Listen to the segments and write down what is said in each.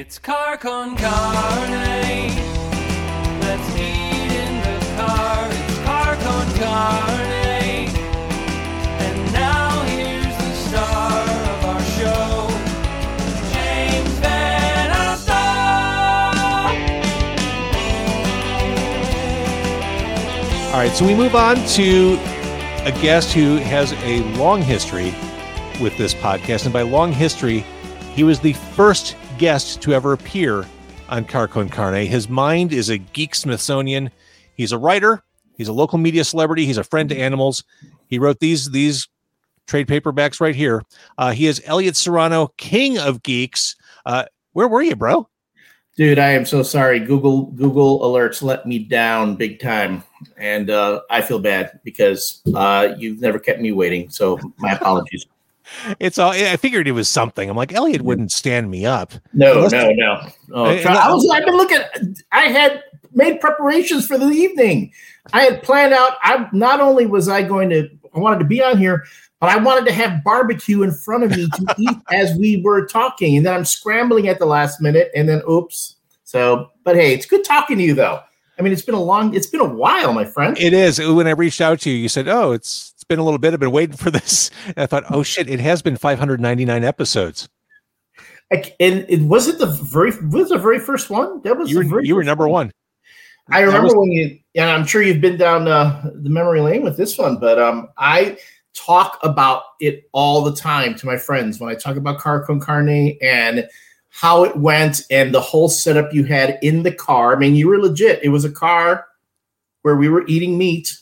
It's car con carne. Let's eat in the car. It's car con carne. And now here's the star of our show, James VanOsdol. All right, so we move on to a guest who has a long history with this podcast. And by long history, he was the first guest to ever appear on Car Con Carne. His mind is a geek Smithsonian. He's a writer, he's a local media celebrity, he's a friend to animals. He wrote these these trade paperbacks right here. Uh, he is Elliot Serrano, king of geeks. Uh, where were you, bro? Dude, I am so sorry. Google Google alerts let me down big time, and uh, I feel bad because uh, you've never kept me waiting. So my apologies. It's all. I figured it was something. I'm like Elliot wouldn't stand me up. No, Unless- no, no. Oh, Hey, try- I was. I've been looking. I had made preparations for the evening. I had planned out. I not only was I going to. I wanted to be on here, but I wanted to have barbecue in front of me to eat as we were talking, and then I'm scrambling at the last minute, and then oops. So, but hey, it's good talking to you, though. I mean, it's been a long. It's been a while, my friend. It is. When I reached out to you, you said, "Oh, it's it's been a little bit. I've been waiting for this." And I thought, "Oh shit, it has been 599 episodes. I- and it was it the very was the very first one. That was You the were you were number one." I remember was- when you, and I'm sure you've been down uh, the memory lane with this one, but um, I talk about it all the time to my friends when I talk about car con carne and how it went and the whole setup you had in the car. I mean, you were legit. It was a car where we were eating meat,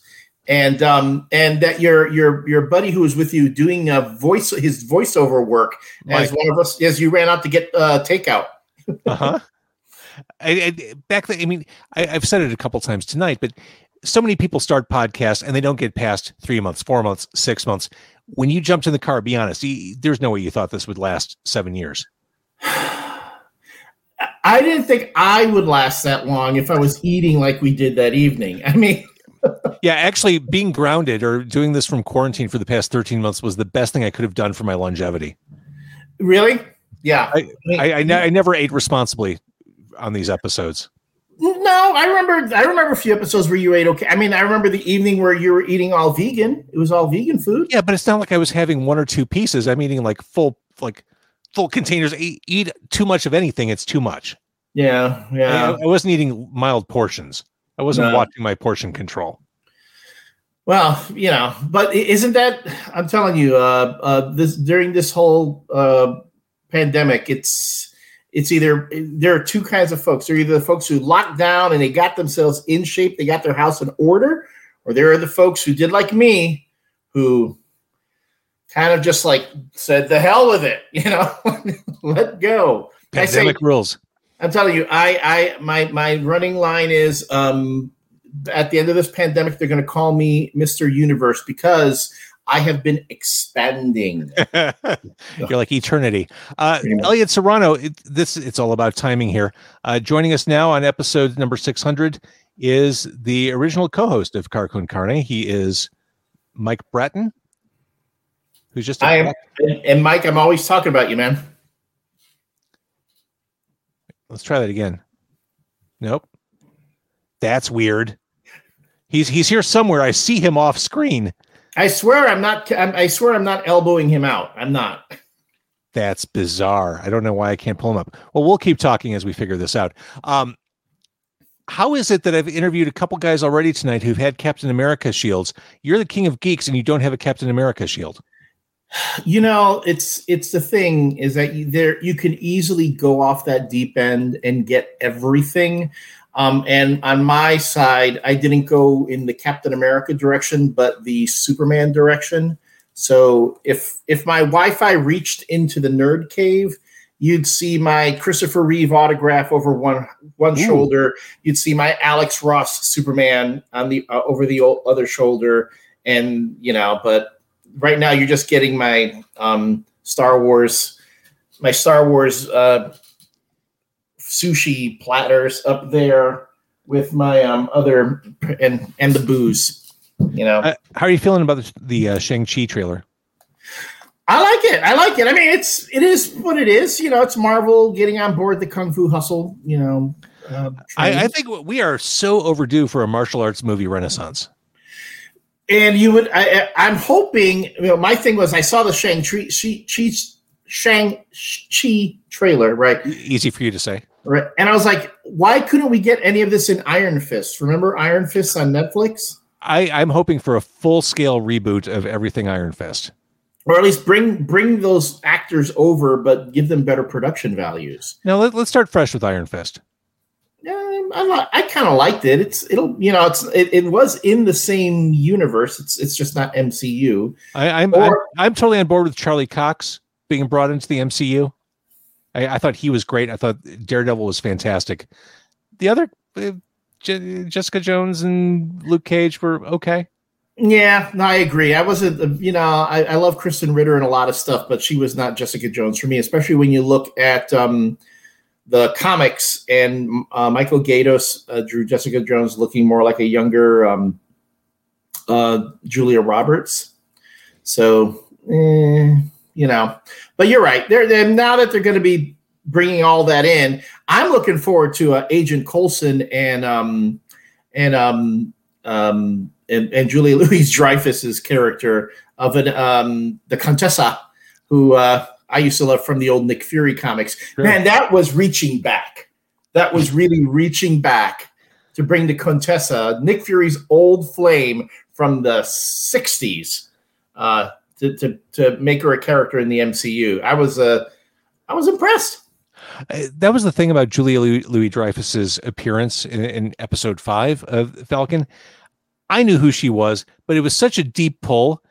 and um, and that your your your buddy who was with you doing a voice his voiceover work as one of us as you ran out to get uh, takeout. Uh-huh. I, I, back then, I mean, I, I've said it a couple times tonight, but so many people start podcasts and they don't get past three months, four months, six months. When you jumped in the car, be honest, you, there's no way you thought this would last seven years. I didn't think I would last that long if I was eating like we did that evening. I mean, Yeah, actually, being grounded or doing this from quarantine for the past 13 months was the best thing I could have done for my longevity. really? Yeah. I, I, I, ne- I never ate responsibly on these episodes. no, I remember. I remember a few episodes where you ate okay. I mean, I remember the evening where you were eating all vegan. It was all vegan food. Yeah, but it's not like I was having one or two pieces. I'm eating like full, like full containers. Eat, eat too much of anything, it's too much. Yeah, I, yeah. I wasn't eating mild portions. I wasn't No. watching my portion control. Well, you know, but isn't that? I'm telling you, uh, uh, this during this whole uh, pandemic, it's it's either there are two kinds of folks. There are either the folks who locked down and they got themselves in shape, they got their house in order, or there are the folks who did like me, who kind of just like said, "The hell with it," you know, let go. I say- Pandemic rules. I'm telling you, I, I, my, my running line is, um, at the end of this pandemic, they're going to call me Mr. Universe because I have been expanding. You're like eternity. Uh. Elliot Serrano, it, this it's all about timing here. Uh, joining us now on episode number 600 is the original co-host of Car Con Carne. He is Mike Bratton, who's just I am, and Mike, I'm always talking about you, man. Let's try that again. Nope. That's weird. He's he's here somewhere. I see him off screen. I swear I'm not. I'm, I swear I'm not elbowing him out. I'm not. That's bizarre. I don't know why I can't pull him up. Well, we'll keep talking as we figure this out. Um, how is it that I've interviewed a couple guys already tonight who've had Captain America shields? You're the king of geeks and you don't have a Captain America shield. You know, it's it's the thing is that you, there you can easily go off that deep end and get everything. Um, and on my side, I didn't go in the Captain America direction, but the Superman direction. So if if my Wi-Fi reached into the nerd cave, you'd see my Christopher Reeve autograph over one one Ooh. shoulder. You'd see my Alex Ross Superman on the uh, over the other shoulder, and you know, but right now you're just getting my um, Star Wars, my Star Wars uh, sushi platters up there with my um, other and and the booze. You know, Uh, how are you feeling about the, the uh, Shang Chi trailer? I like it. I like it. I mean, it's it is what it is. You know, it's Marvel getting on board the kung fu hustle. You know, uh, I, I think we are so overdue for a martial arts movie renaissance. And you would. I, I'm hoping. You know, my thing was I saw the Shang Chi Shang Chi trailer, right? Easy for you to say. Right, and I was like, why couldn't we get any of this in Iron Fist? Remember Iron Fist on Netflix? I, I'm hoping for a full scale reboot of everything Iron Fist. or at least bring bring those actors over, but give them better production values. Now let, let's start fresh with Iron Fist. I, li- I kind of liked it. It's it'll you know it's it, it was in the same universe. It's it's just not MCU. I, I'm, I'm I'm totally on board with Charlie Cox being brought into the MCU. I, I thought he was great. I thought Daredevil was fantastic. The other uh, Je- Jessica Jones and Luke Cage were okay. Yeah, no, I agree. I wasn't uh, you know I, I love Krysten Ritter and a lot of stuff, but she was not Jessica Jones for me. Especially when you look at um, the comics and uh, Michael Gaydos uh, drew Jessica Jones looking more like a younger um, uh, Julia Roberts. So, eh, you know, but you're right. They're, they're now that they're going to be bringing all that in. I'm looking forward to uh, Agent Coulson and um and um um and, and Julia Louis Dreyfus's character of an um the Contessa, who uh, I used to love from the old Nick Fury comics. Sure. Man, that was reaching back. That was really reaching back to bring the Contessa, Nick Fury's old flame from the '60s, uh, to, to to make her a character in the MCU. I was uh, I was impressed. Uh, that was the thing about Julia Louis, Louis Dreyfus's appearance in, in episode five of Falcon. I knew who she was, but it was such a deep pull.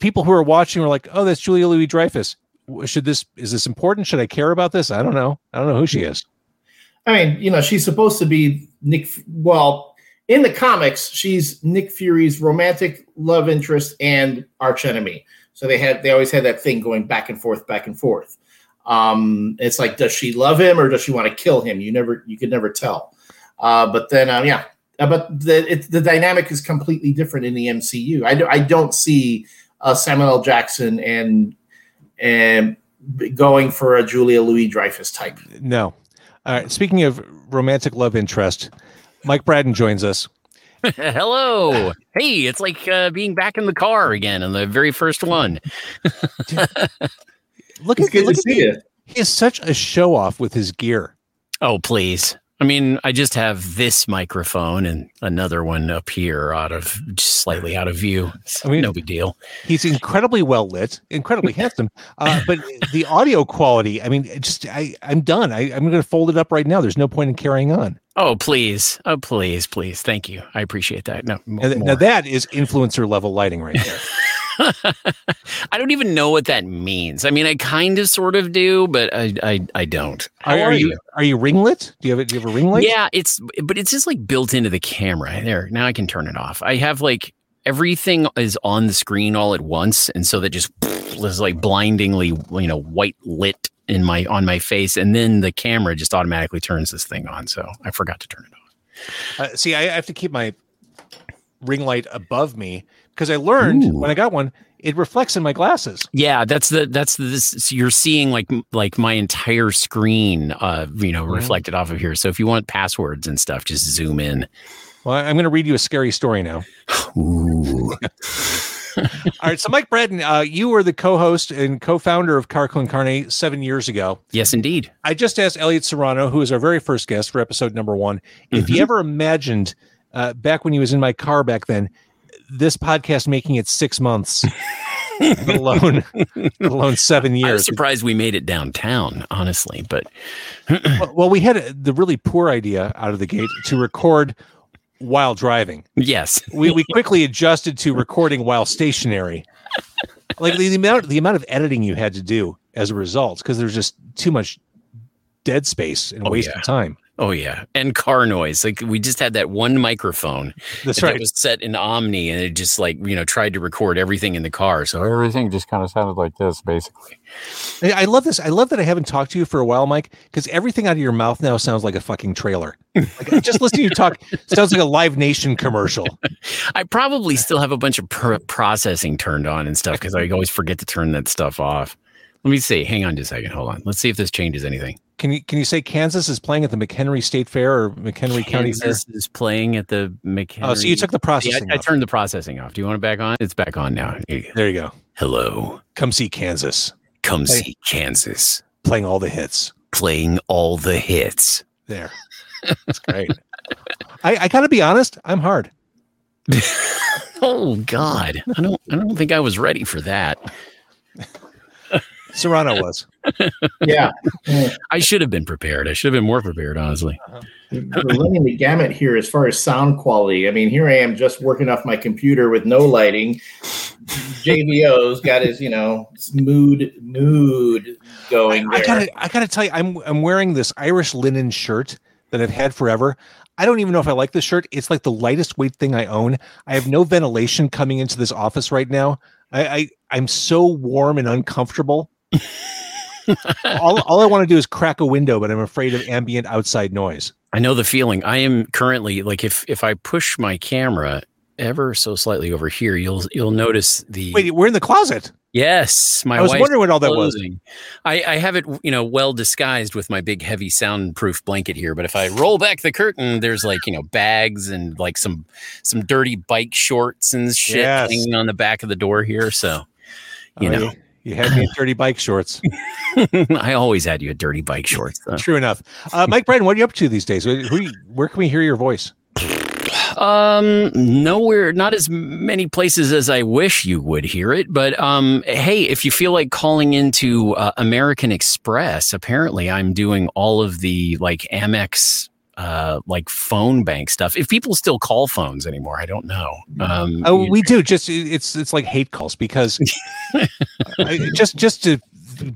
People who were watching were like, "Oh, that's Julia Louis Dreyfus. Should this is this important? Should I care about this? I don't know. I don't know who she is." I mean, you know, she's supposed to be Nick. Well, in the comics, she's Nick Fury's romantic love interest and arch enemy. So they had they always had that thing going back and forth, back and forth. Um, it's like, does she love him or does she want to kill him? You never, you could never tell. Uh, but then, um, yeah, Uh, but the it, the dynamic is completely different in the MCU. I, do, I don't see uh, Samuel L. Jackson and and going for a Julia Louis Dreyfus type. No. All right. Speaking of romantic love interest, Mike Bratton joins us. Hello. Hey, it's like uh, being back in the car again in the very first one. Look It's at, good to at see you. He is such a show off with his gear. Oh, please. I mean, I just have this microphone and another one up here out of just slightly out of view. It's I mean- no big deal. He's incredibly well lit, incredibly handsome. Uh, but the audio quality, I mean, just I I'm done. I, I'm going to fold it up right now. There's no point in carrying on. Oh, please. Oh, please, please. Thank you. I appreciate that. No, m- And th- now that is influencer level lighting right there. I don't even know what that means. I mean, I kind of sort of do, but I I, I don't. Are, are, you, are you ring lit? Do you have a, do you have a ring light? Yeah, it's but it's just like built into the camera. There, now I can turn it off. I have like everything is on the screen all at once, and so that just is like blindingly, you know, white lit in my on my face, and then the camera just automatically turns this thing on. So I forgot to turn it off. Uh, see, I have to keep my ring light above me because I learned Ooh. when I got one, it reflects in my glasses. Yeah, that's the that's the this, so you're seeing like like my entire screen, uh, you know, Mhm. reflected off of here. So if you want passwords and stuff, just zoom in. Well, I'm going to read you a scary story now. Ooh. All right. So, Mike Bratton, uh, you were the co host and co founder of Car Con Carne seven years ago. yes, indeed. I just asked Elliot Serrano, who was our very first guest for episode number one, if he Mhm. ever imagined uh, back when he was in my car back then, this podcast making it six months, alone, alone seven years. I was years. surprised we made it downtown, honestly, but Well, well, we had a, the really poor idea out of the gate to record while driving. yes. We, we quickly adjusted to recording while stationary. Like the, the amount the amount of editing you had to do as a result, because there's just too much dead space and Oh, waste yeah. of time. Oh yeah, and car noise. Like we just had that one microphone That's that right. was set in Omni, and it just like you know tried to record everything in the car. So everything just kind of sounded like this, basically. I I love this. I love that I haven't talked to you for a while, Mike, because everything out of your mouth now sounds like a fucking trailer. Like just listening to you talk sounds like a Live Nation commercial. I probably still have a bunch of pr- processing turned on and stuff because I always forget to turn that stuff off. Let me see. Hang on just a second. Hold on. Let's see if this changes anything. Can you can you say Kansas is playing at the McHenry State Fair or McHenry County Fair? Kansas is playing at the McHenry. Oh, so you took the processing. I, I off. turned the processing off. Do you want it back on? It's back on now. Here you go. there you go. Hello. Come see Kansas Come see Kansas playing all the hits. playing all the hits. There, that's great. I, I gotta be honest. I'm hard. Oh God, I don't. I don't think I was ready for that. Serrano was. Yeah. I should have been prepared. I should have been more prepared, honestly. Uh-huh. We're running the gamut here as far as sound quality. I mean, here I am just working off my computer with no lighting. JVO's got his, you know, mood mood going I there. gotta I gotta tell you, I'm I'm wearing this Irish linen shirt that I've had forever. I don't even know if I like this shirt. It's like the lightest weight thing I own. I have no ventilation coming into this office right now. I, I I'm so warm and uncomfortable. All, all I want to do is crack a window, but I'm afraid of ambient outside noise. I know the feeling. I am currently like if if I push my camera ever so slightly over here, you'll you'll notice the Wait, we're in the closet. yes. My I was wondering what all that was. I, I have it, you know, well disguised with my big, heavy, soundproof blanket here. But if I roll back the curtain, there's like you know bags and like some some dirty bike shorts and shit Yes. hanging on the back of the door here. So you Oh, know, you, you had me in dirty bike shorts. I always had you at dirty bike shorts. though. True enough. Uh, Mike Bratton, what are you up to these days? Who- where can we hear your voice? Um, nowhere, not as many places as I wish you would hear it. But um, hey, if you feel like calling into uh, American Express, apparently I'm doing all of the like Amex. Uh, like phone bank stuff. If people still call phones anymore, I don't know. Um, Oh, we do. Just it's it's like hate calls because I, just just to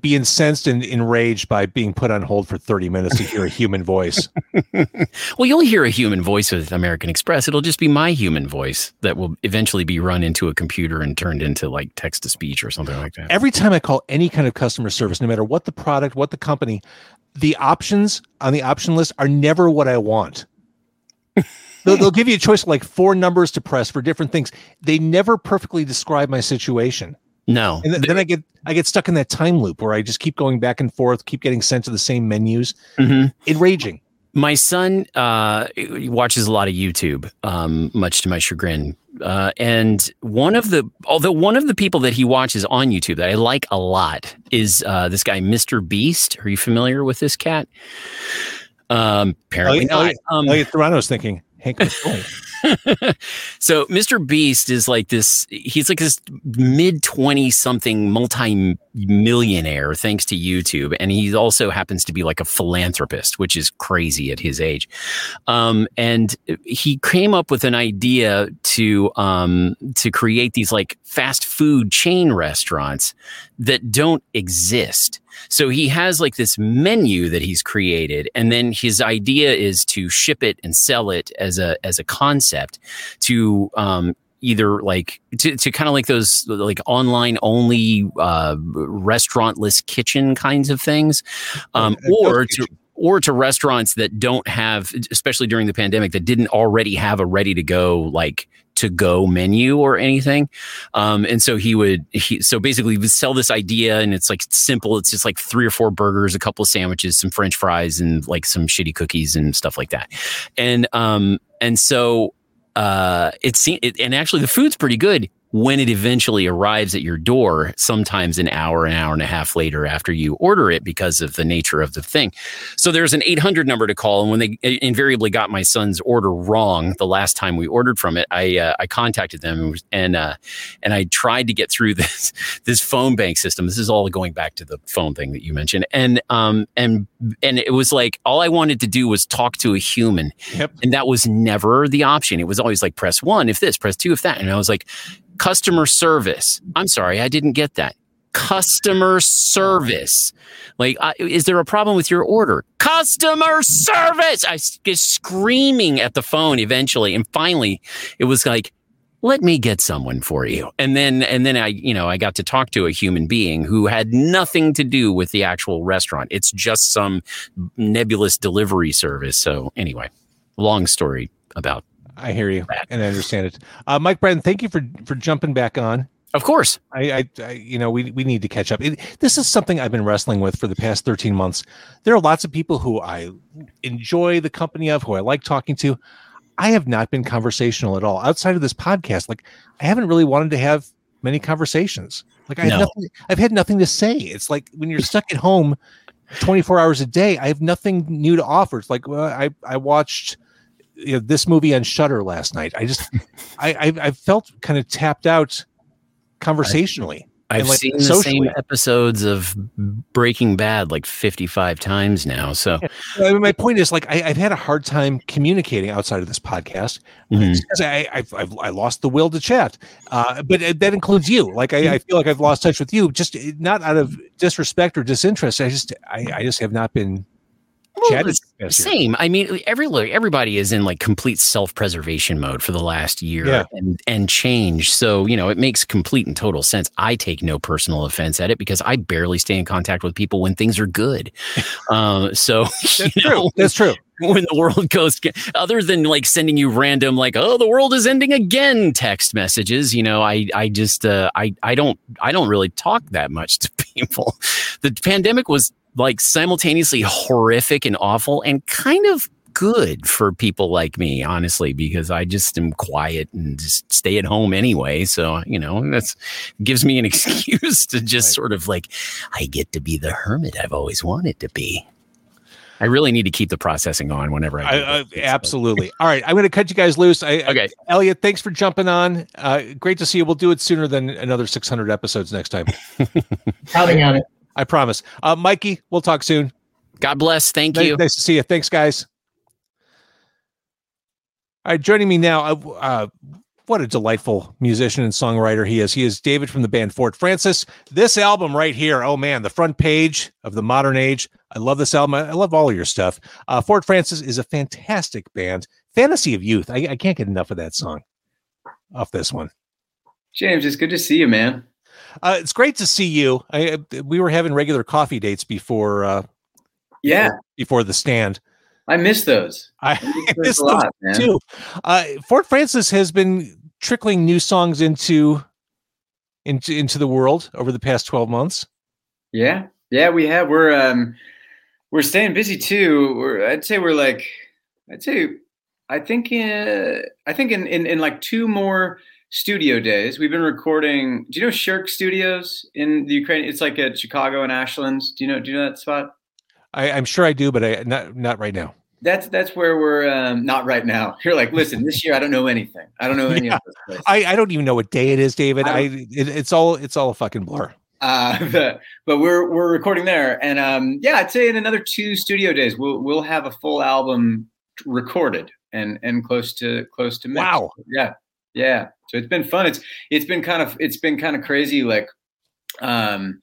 be incensed and enraged by being put on hold for 30 minutes to hear a human voice. well, you'll hear a human voice with American Express. It'll just be my human voice that will eventually be run into a computer and turned into like text to speech or something like that. Every time I call any kind of customer service, no matter what the product, what the company, the options on the option list are never what I want. they'll, they'll give you a choice of like four numbers to press for different things. They never perfectly describe my situation. No, And then, then I get I get stuck in that time loop where I just keep going back and forth, keep getting sent to the same menus. Mhm. Enraging. my son uh, watches a lot of YouTube, um, much to my chagrin. Uh, and one of the, although one of the people that he watches on YouTube that I like a lot is uh, this guy, Mr. Beast. Are you familiar with this cat? Um, apparently Oh, not. Um, Like Toronto's thinking, Hank. so Mr. Beast is like this. He's like this mid twenty something multi millionaire thanks to YouTube, and he also happens to be like a philanthropist, which is crazy at his age. Um, and he came up with an idea to um, to create these like fast food chain restaurants that don't exist. So he has like this menu that he's created, and then his idea is to ship it and sell it as a as a concept to um, either like to, to kind of like those like online only uh, restaurantless kitchen kinds of things, um, Uh, or to or to restaurants that don't have, especially during the pandemic, that didn't already have a ready to go like to go menu or anything. Um, and so he would, he, so basically would sell this idea and it's like simple. It's just like three or four burgers, a couple of sandwiches, some French fries and like some shitty cookies and stuff like that. And, um, and so, uh, it, and actually the food's pretty good when it eventually arrives at your door, sometimes an hour, an hour and a half later after you order it because of the nature of the thing. So there's an 800 number to call. And when they invariably got my son's order wrong the last time we ordered from it, I, uh, I contacted them and, uh, and I tried to get through this, this phone bank system. This is all going back to the phone thing that you mentioned. And, um, and, and it was like, all I wanted to do was talk to a human. Yep. And that was never the option. It was always like, press one if this, press two if that. And I was like, customer service. I'm sorry, I didn't get that. customer service. Like, is there a problem with your order? Customer service. I was screaming at the phone eventually. And finally, it was like, let me get someone for you. And then, and then I, you know, I got to talk to a human being who had nothing to do with the actual restaurant. It's just some nebulous delivery service. So anyway, long story about. I hear you and I understand it. Uh, Mike Bratton, thank you for for jumping back on. Of course. I, I, I, you know, we we need to catch up. It, this is something I've been wrestling with for the past 13 months. There are lots of people who I enjoy the company of, who I like talking to. I have not been conversational at all outside of this podcast. Like, I haven't really wanted to have many conversations. Like, I have nothing, I've had nothing to say. It's like when you're stuck at home 24 hours a day, I have nothing new to offer. It's like, well, I I watched you know, this movie on Shudder last night. I just, I, I, I felt kind of tapped out conversationally. I've And, like, seen the same episodes of Breaking Bad like 55 times now. So I mean, my point is, like, I, I've had a hard time communicating outside of this podcast. It's 'cause I, I've, I've, I lost the will to chat. Uh, but uh, that includes you. Like, I, I feel like I've lost touch with you, just uh, not out of disrespect or disinterest. I just, I, I just have not been Well, it's same. I mean, every everybody is in like complete self-preservation mode for the last year Yeah. and and change. So you know, it makes complete and total sense. I take no personal offense at it because I barely stay in contact with people when things are good. uh, so That's true. know, That's true. when the world goes other than like sending you random like oh the world is ending again text messages you know i i just uh, i i don't i don't really talk that much to people the pandemic was like simultaneously horrific and awful and kind of good for people like me honestly because i just am quiet and just stay at home anyway so you know that's gives me an excuse to just Right. sort of like i get to be the hermit i've always wanted to be I really need to keep the processing on whenever I, I, do uh, this, so. absolutely. All right. I'm going to cut you guys loose. I, Okay. Elliot, thanks for jumping on. Uh, great to see you. We'll do it sooner than another 600 episodes next time. Counting on it. I promise. Uh, Mikey, we'll talk soon. God bless. Thank Nice, you. nice to see you. Thanks, guys. All right, joining me now. Uh, uh, what a delightful musician and songwriter he is. He is David from the band Fort Frances. This album right here, oh man, the front page of the modern age. I love this album. I I love all of your stuff. Uh, Fort Frances is a fantastic band. Fantasy of Youth. I, I can't get enough of that song off this one. James, it's good to see you, man. Uh, it's great to see you. I, we were having regular coffee dates before uh, Yeah, before the stand. I miss those. I I miss those lot, too. Uh, Fort Frances has been trickling new songs into into into the world over the past twelve months. Yeah, yeah, we have. We're um, we're staying busy too. We're I'd say we're like, I'd say, I think uh, I think in, in in like two more studio days, we've been recording. Do you know Shirk Studios in the Ukraine? It's like at Chicago and Ashlands. Do you know? Do you know that spot? I, I'm sure I do, but I not not right now. That's that's where we're um, not right now. You're like, listen, this year I don't know anything. I don't know any Yeah. of this place. I, I don't even know what day it is, David. I I it, it's all it's all a fucking blur. uh, but, but we're we're recording there, and um, yeah, I'd say in another two studio days we'll we'll have a full album recorded and and close to close to mix. Wow. Yeah, yeah. So it's been fun. It's it's been kind of it's been kind of crazy. Like, um,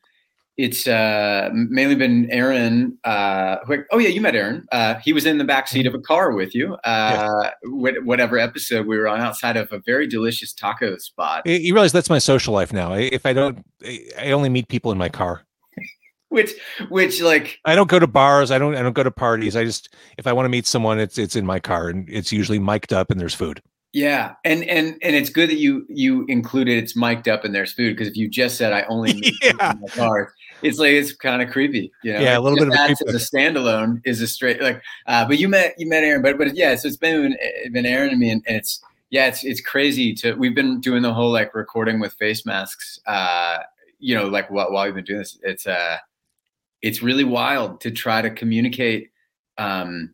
it's uh mainly been Aaron. Uh, who, oh yeah, you met Aaron. Uh, he was in the back seat of a car with you. Uh, wh- whatever episode we were on, outside of a very delicious taco spot. You- realize that's my social life now. If I don't, I I only meet people in my car. Which which like I don't go to bars. I don't. I don't go to parties. I just if I want to meet someone, it's it's in my car, and it's usually mic'd up, and there's food. Yeah, and and and it's good that you you included it's mic'd up and there's food because if you just said I only Yeah. in my car, it's like it's kind of creepy, you know. Yeah, a little Just bit of a as a standalone is a straight like. Uh, but you met you met Aaron, but but yeah, so it's been been Aaron and me, and, and it's yeah, it's it's crazy to we've been doing the whole like recording with face masks, uh, you know, like while, while we've been doing this, it's uh, it's really wild to try to communicate, um,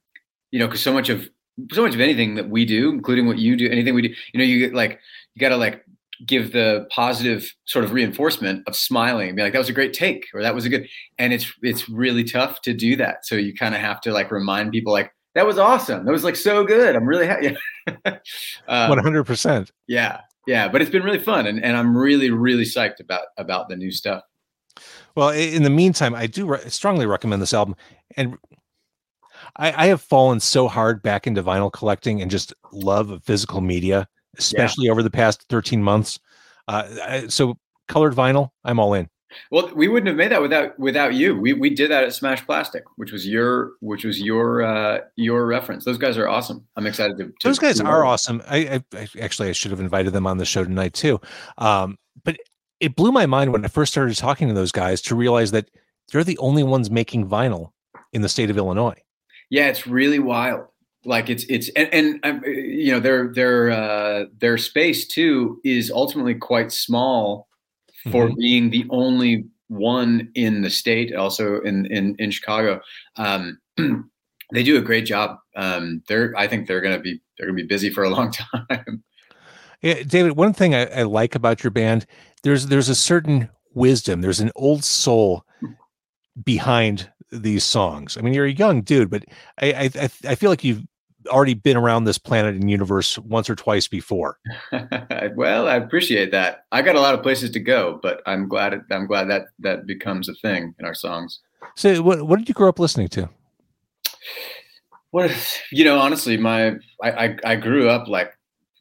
you know, because so much of so much of anything that we do, including what you do, anything we do, you know, you get like you got to like give the positive sort of reinforcement of smiling and be like that was a great take or that was a good and it's it's really tough to do that. So you kind of have to like remind people like that was awesome. That was like so good. I'm really happy. Um, One hundred percent. yeah yeah but it's been really fun and, and i'm really really psyched about about the new stuff. Well, in the meantime, I do re- strongly recommend this album, and I, I have fallen so hard back into vinyl collecting and just love of physical media, especially over the past thirteen months. Uh, I, so colored vinyl, I'm all in. Well, we wouldn't have made that without without you. We we did that at Smash Plastic, which was your which was your uh, your reference. Those guys are awesome. I'm excited to. to Those guys are awesome. I, I, I actually I should have invited them on the show tonight too. Um, but it blew my mind when I first started talking to those guys to realize that they're the only ones making vinyl in the state of Illinois. Yeah, it's really wild. Like it's it's and, and um, you know their their uh, their space too is ultimately quite small for being the only one in the state. Also in in in Chicago, um, they do a great job. Um, they're I think they're gonna be they're gonna be busy for a long time. Yeah, David. One thing I, I like about your band, there's there's a certain wisdom. There's an old soul behind these songs. I mean, you're a young dude, but I I I feel like you've already been around this planet and universe once or twice before. well, I appreciate that. I got a lot of places to go, but I'm glad it, I'm glad that that becomes a thing in our songs. So, what what did you grow up listening to? What you know, honestly, my I I, I grew up like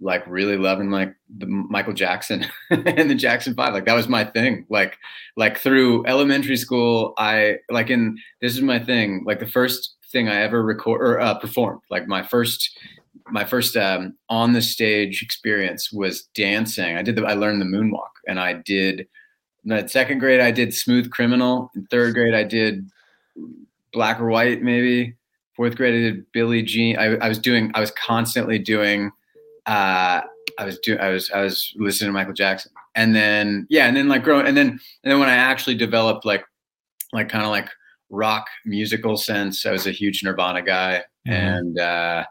like really loving like the Michael Jackson and the Jackson Five. Like that was my thing. Like like through elementary school, I like in this is my thing. Like the first thing I ever record or uh, performed. Like my first my first um, on the stage experience was dancing. I did the I learned the moonwalk, and I did. In second grade, I did Smooth Criminal. In third grade, I did Black or White, maybe. Fourth grade, I did Billie Jean. I, I was doing. I was constantly doing. Uh, I was doing. I was. I was listening to Michael Jackson, and then yeah, and then like growing, and then and then when I actually developed like, like kind of like rock musical sense, I was a huge Nirvana guy Mhm. and uh,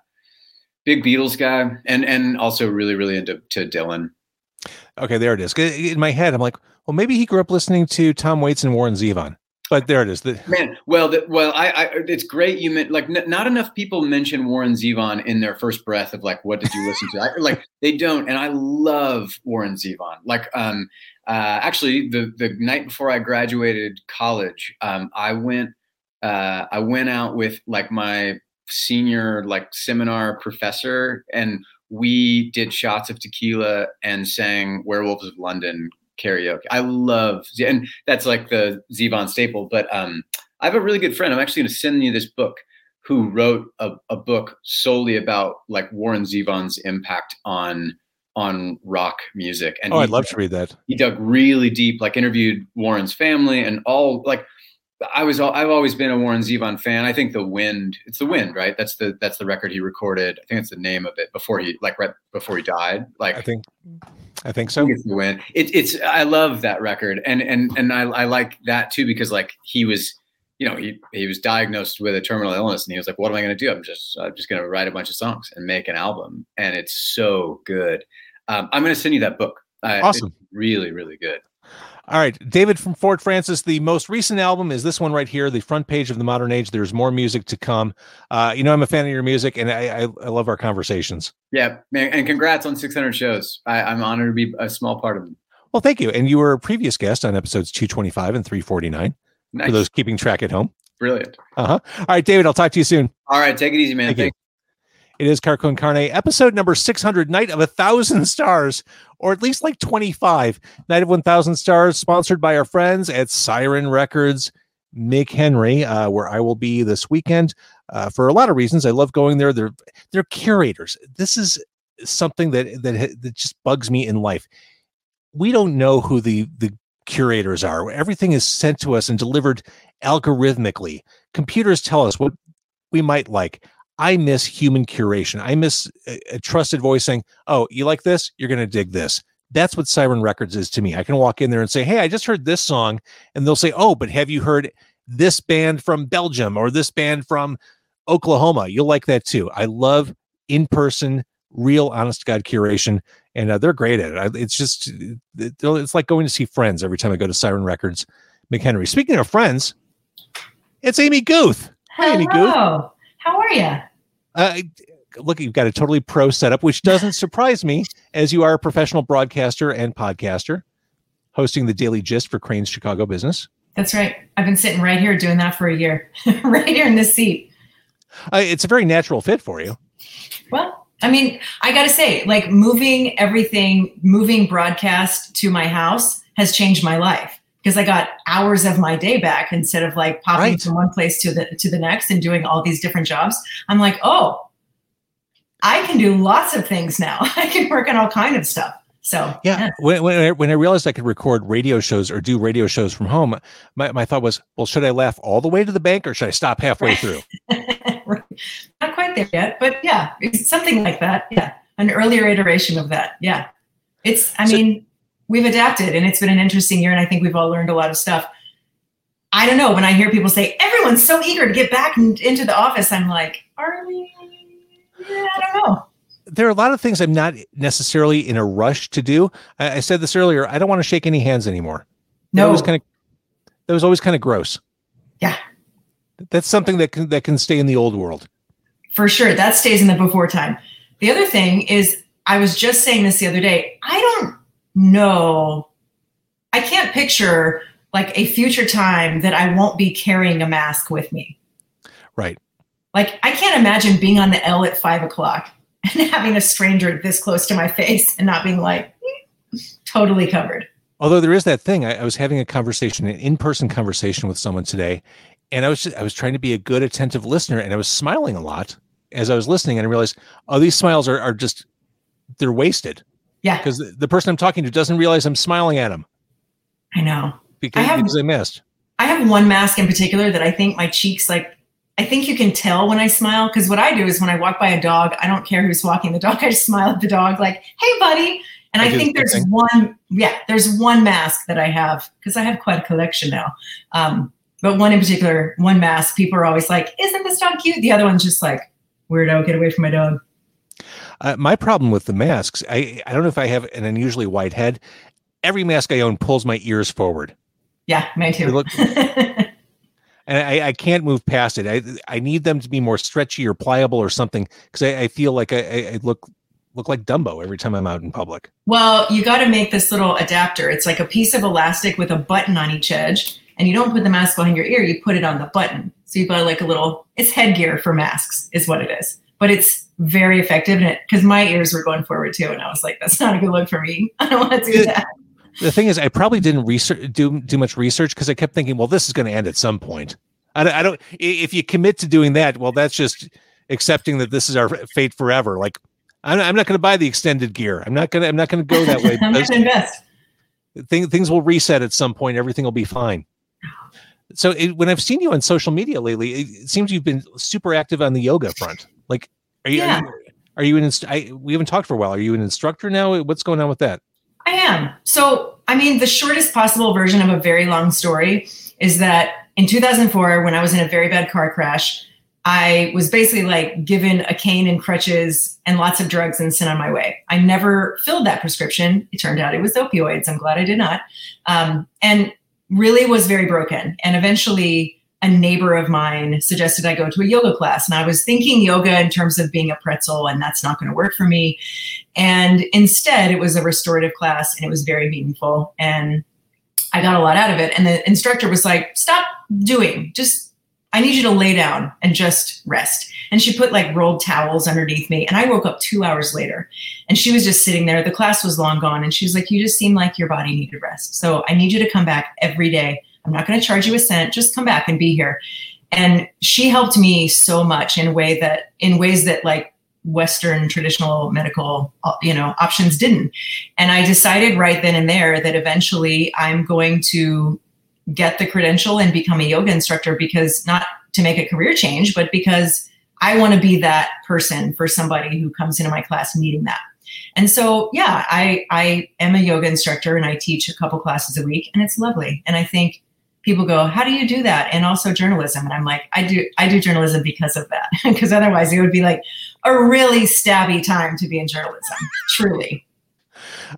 big Beatles guy, and and also really really into to Dylan. Okay, there it is. In my head, I'm like, well, maybe he grew up listening to Tom Waits and Warren Zevon. But there it is. The, Man, well, the, well, I, I, it's great you meant like n- not enough people mention Warren Zevon in their first breath of like, what did you listen to? I, like they don't, and I love Warren Zevon. Like, um, uh, actually, the the night before I graduated college, um, I went, uh, I went out with like my senior like seminar professor, and we did shots of tequila and sang "Werewolves of London" karaoke. I love, and that's like the Zevon staple. But um, I have a really good friend. I'm actually going to send you this book. Who wrote a, a book solely about like Warren Zevon's impact on on rock music? And oh, I'd love dug- to read that. He dug really deep, like interviewed Warren's family and all. Like I was, I've always been a Warren Zevon fan. I think the Wind, it's the Wind, right? That's the that's the record he recorded. I think it's the name of it before he like right before he died. Like I think, I think I so. think it's the win. It, it's I love that record, and and and I, I like that too because like he was, you know, he he was diagnosed with a terminal illness, and he was like, "What am I going to do? I'm just I'm just going to write a bunch of songs and make an album," and it's so good. Um, I'm going to send you that book. Uh, Awesome. it's really really good. All right, David from Fort Frances. The most recent album is this one right here, the front page of the Modern Age. There's more music to come. Uh, you know, I'm a fan of your music, and I, I, I love our conversations. Yeah, man, and congrats on 600 shows. I, I'm honored to be a small part of them. Well, thank you. And you were a previous guest on episodes 225 and 349 Nice, for those keeping track at home. brilliant. Uh huh. All right, David. I'll talk to you soon. All right, take it easy, man. Thank you. It is Car Con Carne, episode number 600, Night of a Thousand Stars, or at least like 25. Night of 1000 Stars, sponsored by our friends at Siren Records, McHenry, uh, where I will be this weekend uh, for a lot of reasons. I love going there. They're they're curators. This is something that that that just bugs me in life. We don't know who the the curators are. Everything is sent to us and delivered algorithmically. Computers tell us what we might like. I miss human curation. I miss a, a trusted voice saying, "Oh, you like this? You're going to dig this." That's what Siren Records is to me. I can walk in there and say, "Hey, I just heard this song," and they'll say, "Oh, but have you heard this band from Belgium or this band from Oklahoma? You'll like that too." I love in-person, real, honest to God curation, and uh, they're great at it. I, it's just it's like going to see friends every time I go to Siren Records. McHenry. Speaking of friends, it's Amy Guth. Hi, Amy Guth. How are you? Uh, look, you've got a totally pro setup, which doesn't surprise me, as you are a professional broadcaster and podcaster, hosting the Daily Gist for Crain's Chicago Business. That's right. I've been sitting right here doing that for a year, right here in this seat. Uh, it's a very natural fit for you. Well, I mean, I got to say, like moving everything, moving broadcast to my house has changed my life because I got hours of my day back instead of like popping Right. from one place to the to the next and doing all these different jobs. I'm like, oh, I can do lots of things now. I can work on all kind of stuff. So Yeah. When, when, I, when I realized I could record radio shows or do radio shows from home, my, my thought was, well, should I laugh all the way to the bank or should I stop halfway through? not quite there yet, but yeah, it's something like that. Yeah, an earlier iteration of that. Yeah, it's. I So- mean, we've adapted, and it's been an interesting year, and I think we've all learned a lot of stuff. I don't know when I hear people say everyone's so eager to get back in, into the office. I'm like, are we? Yeah, I don't know. there are a lot of things I'm not necessarily in a rush to do. I, I said this earlier. I don't want to shake any hands anymore. That No, was kind of that was always kind of gross. Yeah. That's something that can that can stay in the old world. for sure. That stays in the before time. The other thing is, I was just saying this the other day. I don't know. I can't picture like a future time that I won't be carrying a mask with me. Right. Like I can't imagine being on the L at five o'clock and having a stranger this close to my face and not being like hmm, totally covered. Although there is that thing, I, I was having a conversation, an in-person conversation with someone today, and I was just, I was trying to be a good, attentive listener, and I was smiling a lot as I was listening, and I realized, oh, these smiles are are just they're wasted Yeah, because the, the person I'm talking to doesn't realize I'm smiling at them I know. because, I have- because missed. I have one mask in particular that I think my cheeks like I think you can tell when I smile because what I do is when I walk by a dog, I don't care who's walking the dog. I just smile at the dog like, "Hey, buddy." And I I, think there's thing. one, yeah, there's one mask that I have because I have quite a collection now. Um, but one in particular, one mask, people are always like, "Isn't this dog cute?" The other one's just like, "Weirdo, get away from my dog." Uh, my problem with the masks, I I don't know if I have an unusually wide head. Every mask I own pulls my ears forward, Yeah, me too. Look- and I, I can't move past it. I I need them to be more stretchy or pliable or something because I, I feel like I, I, look look like Dumbo every time I'm out in public. Well, you got to make this little adapter. It's like a piece of elastic with a button on each edge, and you don't put the mask behind your ear. You put it on the button. So you've got like a little. It's headgear for masks, is what it is. But it's very effective, and it because my ears were going forward too, and I was like, that's not a good look for me. I don't want to do that. The thing is, I probably didn't research do do much research because I kept thinking, well, this is going to end at some point. I don't, I don't. If you commit to doing that, well, that's just accepting that this is our fate forever. Like, I'm, I'm not going to buy the extended gear. I'm not going to. I'm not going to go that way I'm invest. thing, things will reset at some point. Everything will be fine. So it, when I've seen you on social media lately, it, it seems you've been super active on the yoga front. Like, are you? Yeah. Are you, are you an? Inst- I, we haven't talked for a while. Are you an instructor now? What's going on with that? I am. So, I mean, the shortest possible version of a very long story is that in 2004, when I was in a very bad car crash, I was basically like given a cane and crutches and lots of drugs and sent on my way. I never filled that prescription. It turned out it was opioids. I'm glad I did not. Um, and really was very broken. And eventually, a neighbor of mine suggested I go to a yoga class. And I was thinking yoga in terms of being a pretzel, and that's not going to work for me. And instead, it was a restorative class and it was very meaningful. And I got a lot out of it. And the instructor was like, stop doing, just, I need you to lay down and just rest. And she put like rolled towels underneath me. And I woke up two hours later and she was just sitting there. The class was long gone. And she was like, You just seem like your body needed rest. So I need you to come back every day. I'm not going to charge you a cent. Just come back and be here. And she helped me so much in a way that, in ways that like Western traditional medical, uh, you know, options didn't. And I decided right then and there that eventually I'm going to get the credential and become a yoga instructor because not to make a career change, but because I want to be that person for somebody who comes into my class needing that. And so, yeah, I I am a yoga instructor and I teach a couple classes a week, and it's lovely. And I think people go, "How do you do that?" And also journalism, and I'm like, I do I do journalism because of that, because otherwise it would be like a really stabby time to be in journalism. Truly,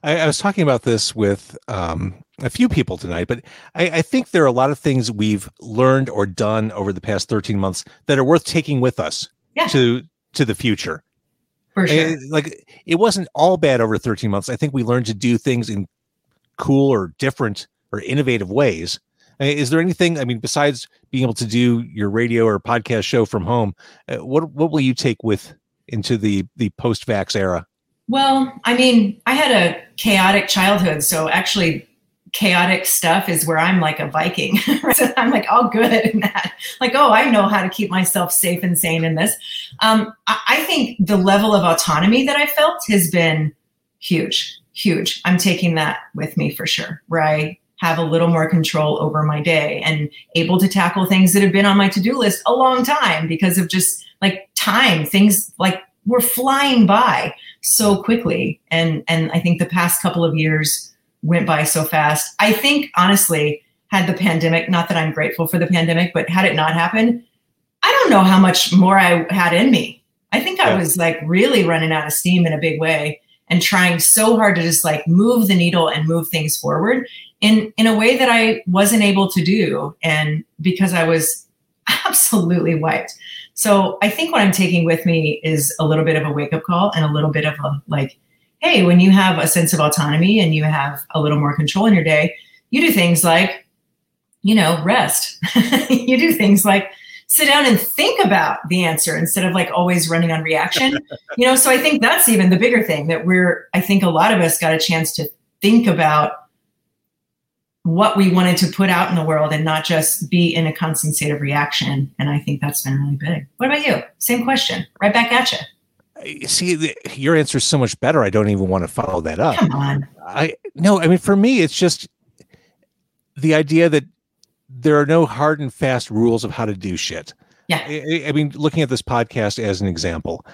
I, I was talking about this with um, a few people tonight, but I, I think there are a lot of things we've learned or done over the past 13 months that are worth taking with us Yeah. to to the future. for sure. Eh, like it wasn't all bad over 13 months. I think we learned to do things in cool or different or innovative ways Is there anything? I mean, besides being able to do your radio or podcast show from home, uh, what what will you take with into the the post vax era? Well, I mean, I had a chaotic childhood, so actually chaotic stuff is where I'm like a Viking. so I'm like all good in that. Like, oh, I know how to keep myself safe and sane in this. Um, I, I think the level of autonomy that I felt has been huge, huge. I'm taking that with me for sure, where I have a little more control over my day and able to tackle things that have been on my to-do list a long time because of just like time. Things like were flying by so quickly. And and I think the past couple of years went by so fast. I think honestly, had the pandemic, not that I'm grateful for the pandemic, but had it not happened, I don't know how much more I had in me. I think I was like really running out of steam in a big way and trying so hard to just like move the needle and move things forward in in a way that I wasn't able to do and because I was absolutely wiped. So I think what I'm taking with me is a little bit of a wake up call and a little bit of a like hey, when you have a sense of autonomy and you have a little more control in your day, you do things like, you know, rest. you do things like sit down and think about the answer instead of like always running on reaction. you know, so I think that's even the bigger thing that we're, I think a lot of us got a chance to think about what we wanted to put out in the world and not just be in a constant state of reaction. And I think that's been really big. What about you? Same question, right back at you. See, your answer is so much better. I don't even want to follow that up. Come on. I no, I mean for me, it's just the idea that there are no hard and fast rules of how to do shit. Yeah. I, I mean, looking at this podcast as an example,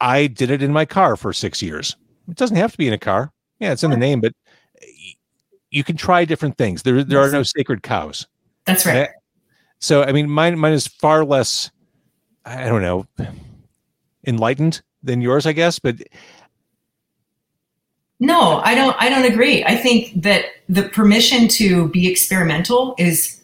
I did it in my car for six years. It doesn't have to be in a car. Yeah, it's in the name, but you can try different things. There, there are no sacred cows. That's right. Eh, so, I mean, mine, mine is far less. I don't know, enlightened than yours, I guess. But No, I don't I don't agree. I think that the permission to be experimental is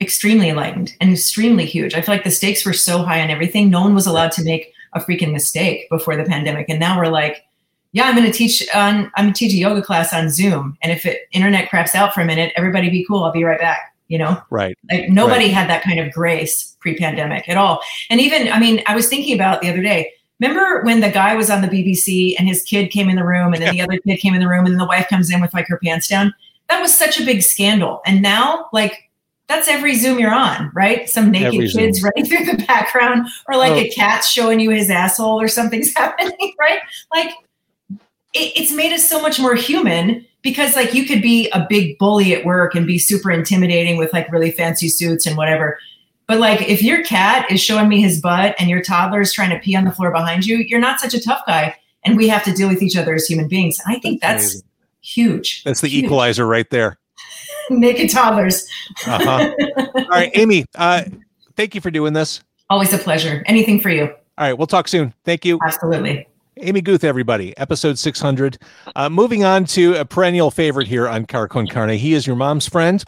extremely enlightened and extremely huge. I feel like the stakes were so high on everything. No one was allowed to make a freaking mistake before the pandemic. And now we're like, yeah, I'm gonna teach on I'm gonna teach a yoga class on Zoom. And if it internet craps out for a minute, everybody be cool. I'll be right back. You know? right, Like nobody had that kind of grace pre-pandemic at all. And even, I mean, I was thinking about the other day. Remember when the guy was on the BBC and his kid came in the room, and then the other kid came in the room, and then the wife comes in with like her pants down? That was such a big scandal. And now, like, that's every Zoom you're on, right? Some naked Every Zoom. kids running through the background, or like Oh. a cat showing you his asshole, or something's happening, right? Like, it, it's made us so much more human because like you could be a big bully at work and be super intimidating with like really fancy suits and whatever but like if your cat is showing me his butt and your toddler is trying to pee on the floor behind you you're not such a tough guy and we have to deal with each other as human beings and i think That's that's huge that's the Huge. equalizer right there. naked toddlers Uh-huh. All right, Amy. Uh, thank you for doing this. always a pleasure anything for you All right, we'll talk soon. Thank you, absolutely Amy Guth. Everybody, episode six hundred. Uh, moving on to a perennial favorite here on Car Con Carne. He is your mom's friend.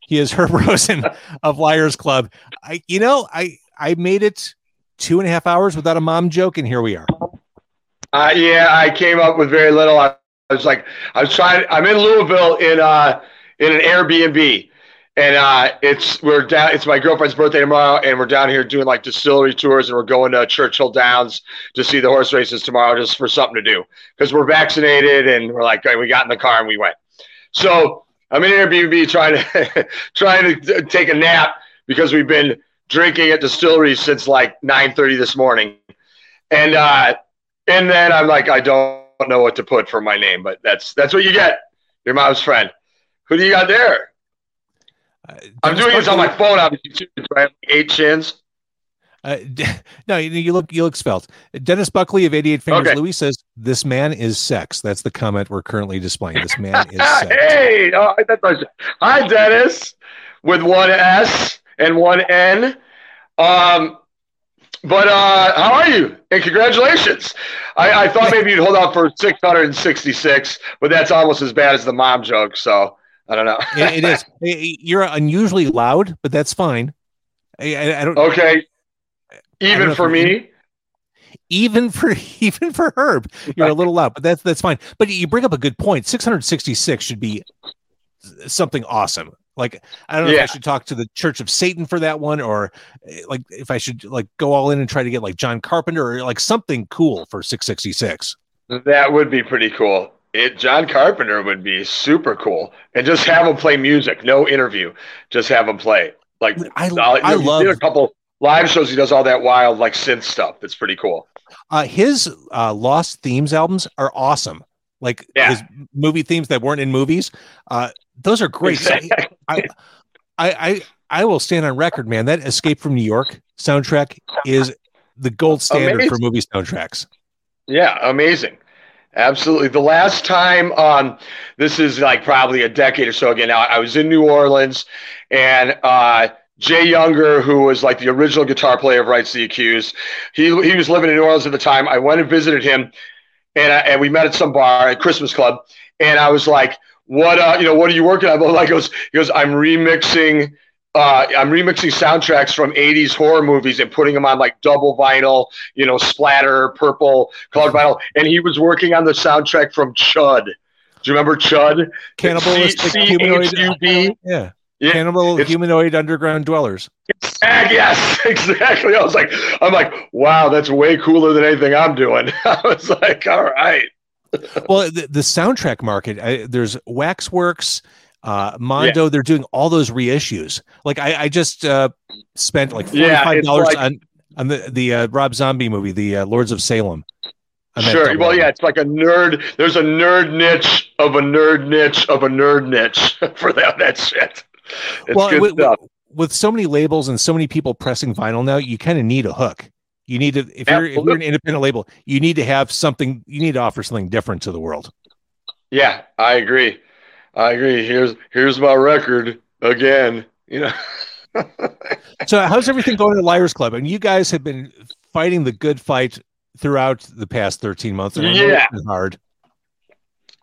He is Herb Rosen of Liars Club. I, you know, I I made it two and a half hours without a mom joke, and here we are. Uh, yeah, I came up with very little. I, I was like, I was trying. I'm in Louisville in uh in an Airbnb, and uh, it's we're down. It's my girlfriend's birthday tomorrow, and we're down here doing like distillery tours, and we're going to Churchill Downs to see the horse races tomorrow, just for something to do because we're vaccinated, and we're like, we got in the car and we went. So I'm in Airbnb trying to trying to take a nap because we've been drinking at distilleries since like 9:30 this morning, and. uh and then I'm like, I don't know what to put for my name, but that's that's what you get. Your mom's friend. Who do you got there? Uh, I'm doing this on my phone, obviously, too. so I have eight chins. Uh, no, you, you look you look svelte. Denis Buckley of 88 Fingers Okay. Louis says this man is sex. That's the comment we're currently displaying. This man is sex. hey, oh, nice. hi, Denis, with one S and one N. Um, but uh, how are you? And congratulations. I, I thought maybe you'd hold out for 666, but that's almost as bad as the mom joke. So I don't know. It- it is. You're unusually loud, but that's fine. I, I, I don't. Okay. don't Even for we're me. even for even for Herb, you're a little loud, but that's that's fine. But you bring up a good point. 666 should be something awesome. Like I don't know if I should talk to the Church of Satan for that one, or eh, like if I should like go all in and try to get like John Carpenter or like something cool for 666. That would be pretty cool. It John Carpenter would be super cool, and just have him play music, no interview, just have him play. Like I, uh, I you love a couple live shows. He does all that wild like synth stuff. That's pretty cool. uh, his uh, Lost Themes albums are awesome. Like Yeah. his movie themes that weren't in movies, uh, those are great. So I, I, I, I will stand on record, man. That Escape from New York soundtrack is the gold standard for movie soundtracks. Yeah, amazing. Absolutely. The last time, um, this is like probably a decade or so ago now, I was in New Orleans and uh, Jay Younger, who was like the original guitar player of Rights the Accused, he, he was living in New Orleans at the time. I went and visited him and, I, and we met at some bar at Christmas Club. And I was like, what, uh, you know, what are you working on? Like, goes, he goes, I'm remixing uh, I'm remixing soundtracks from 80s horror movies and putting them on like double vinyl, you know, splatter, purple, colored vinyl. And he was working on the soundtrack from Chud. Do you remember Chud? Cannibalistic C- humanoid. C-H-U-B. Yeah. Yeah, Cannibal it's- humanoid underground dwellers. Yes, exactly. I was like, I'm like, wow, that's way cooler than anything I'm doing. I was like, all right. well the, the soundtrack market I, there's waxworks uh mondo they're doing all those reissues like i i just uh spent like $45 it's like- on on the the uh, rob zombie movie the uh, lords of salem Sure. Well, yeah, it's like a nerd. There's a nerd niche of a nerd niche of a nerd niche for that that shit. It's well good with, stuff. with, with so many labels and so many people pressing vinyl now you kind of need a hook you need to if you're if you're an independent label you need to have something you need to offer something different to the world Yeah, I agree. I agree. Here's here's my record again. You know. So how's everything going at Liars Club? And you guys have been fighting the good fight throughout the past 13 months. and Yeah. hard.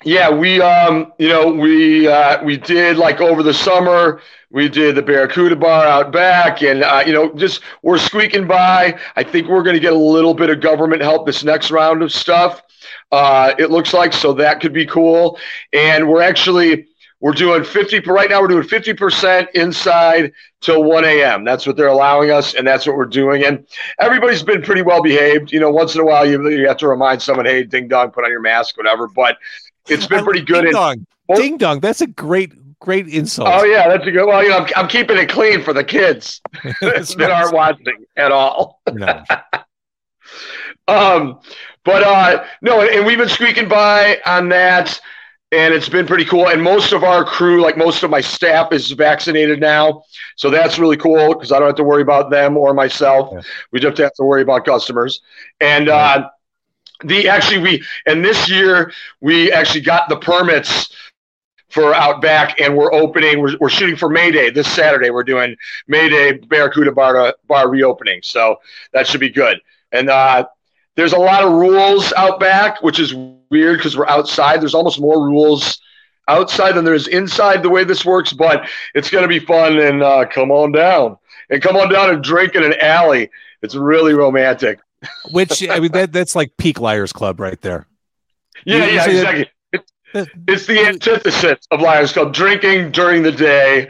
Yeah, we um, you know, we uh, we did like over the summer, we did the Barracuda Bar out back, and uh, you know, just we're squeaking by. I think we're going to get a little bit of government help this next round of stuff. Uh, it looks like so that could be cool, and we're actually we're doing fifty right now. We're doing fifty percent inside till one a.m. That's what they're allowing us, and that's what we're doing. And everybody's been pretty well behaved. You know, once in a while you, you have to remind someone, "Hey, ding dong, put on your mask, whatever." But it's been pretty good. Ding dong. Oh. Ding dong. That's a great, great insult. oh yeah, that's a good. Well, you know, I'm, I'm keeping it clean for the kids that aren't watching at all. No. Um, but uh, no, and, we've been squeaking by on that, and it's been pretty cool. And most of our crew, like most of my staff, is vaccinated now, so that's really cool because I don't have to worry about them or myself. Yeah. We just have to worry about customers. And uh, the actually we and this year we actually got the permits for Outback, and we're opening. We're, we're shooting for May Day this Saturday. We're doing May Day Barracuda Bar bar reopening, so that should be good. And uh, there's a lot of rules out back, which is weird because we're outside. There's almost more rules outside than there is inside the way this works, but it's going to be fun. And uh, come on down and come on down and drink in an alley. It's really romantic. Which I mean that that's like peak Liars Club right there. Yeah, You- yeah, exactly. It's the antithesis of Lions Club. Drinking during the day,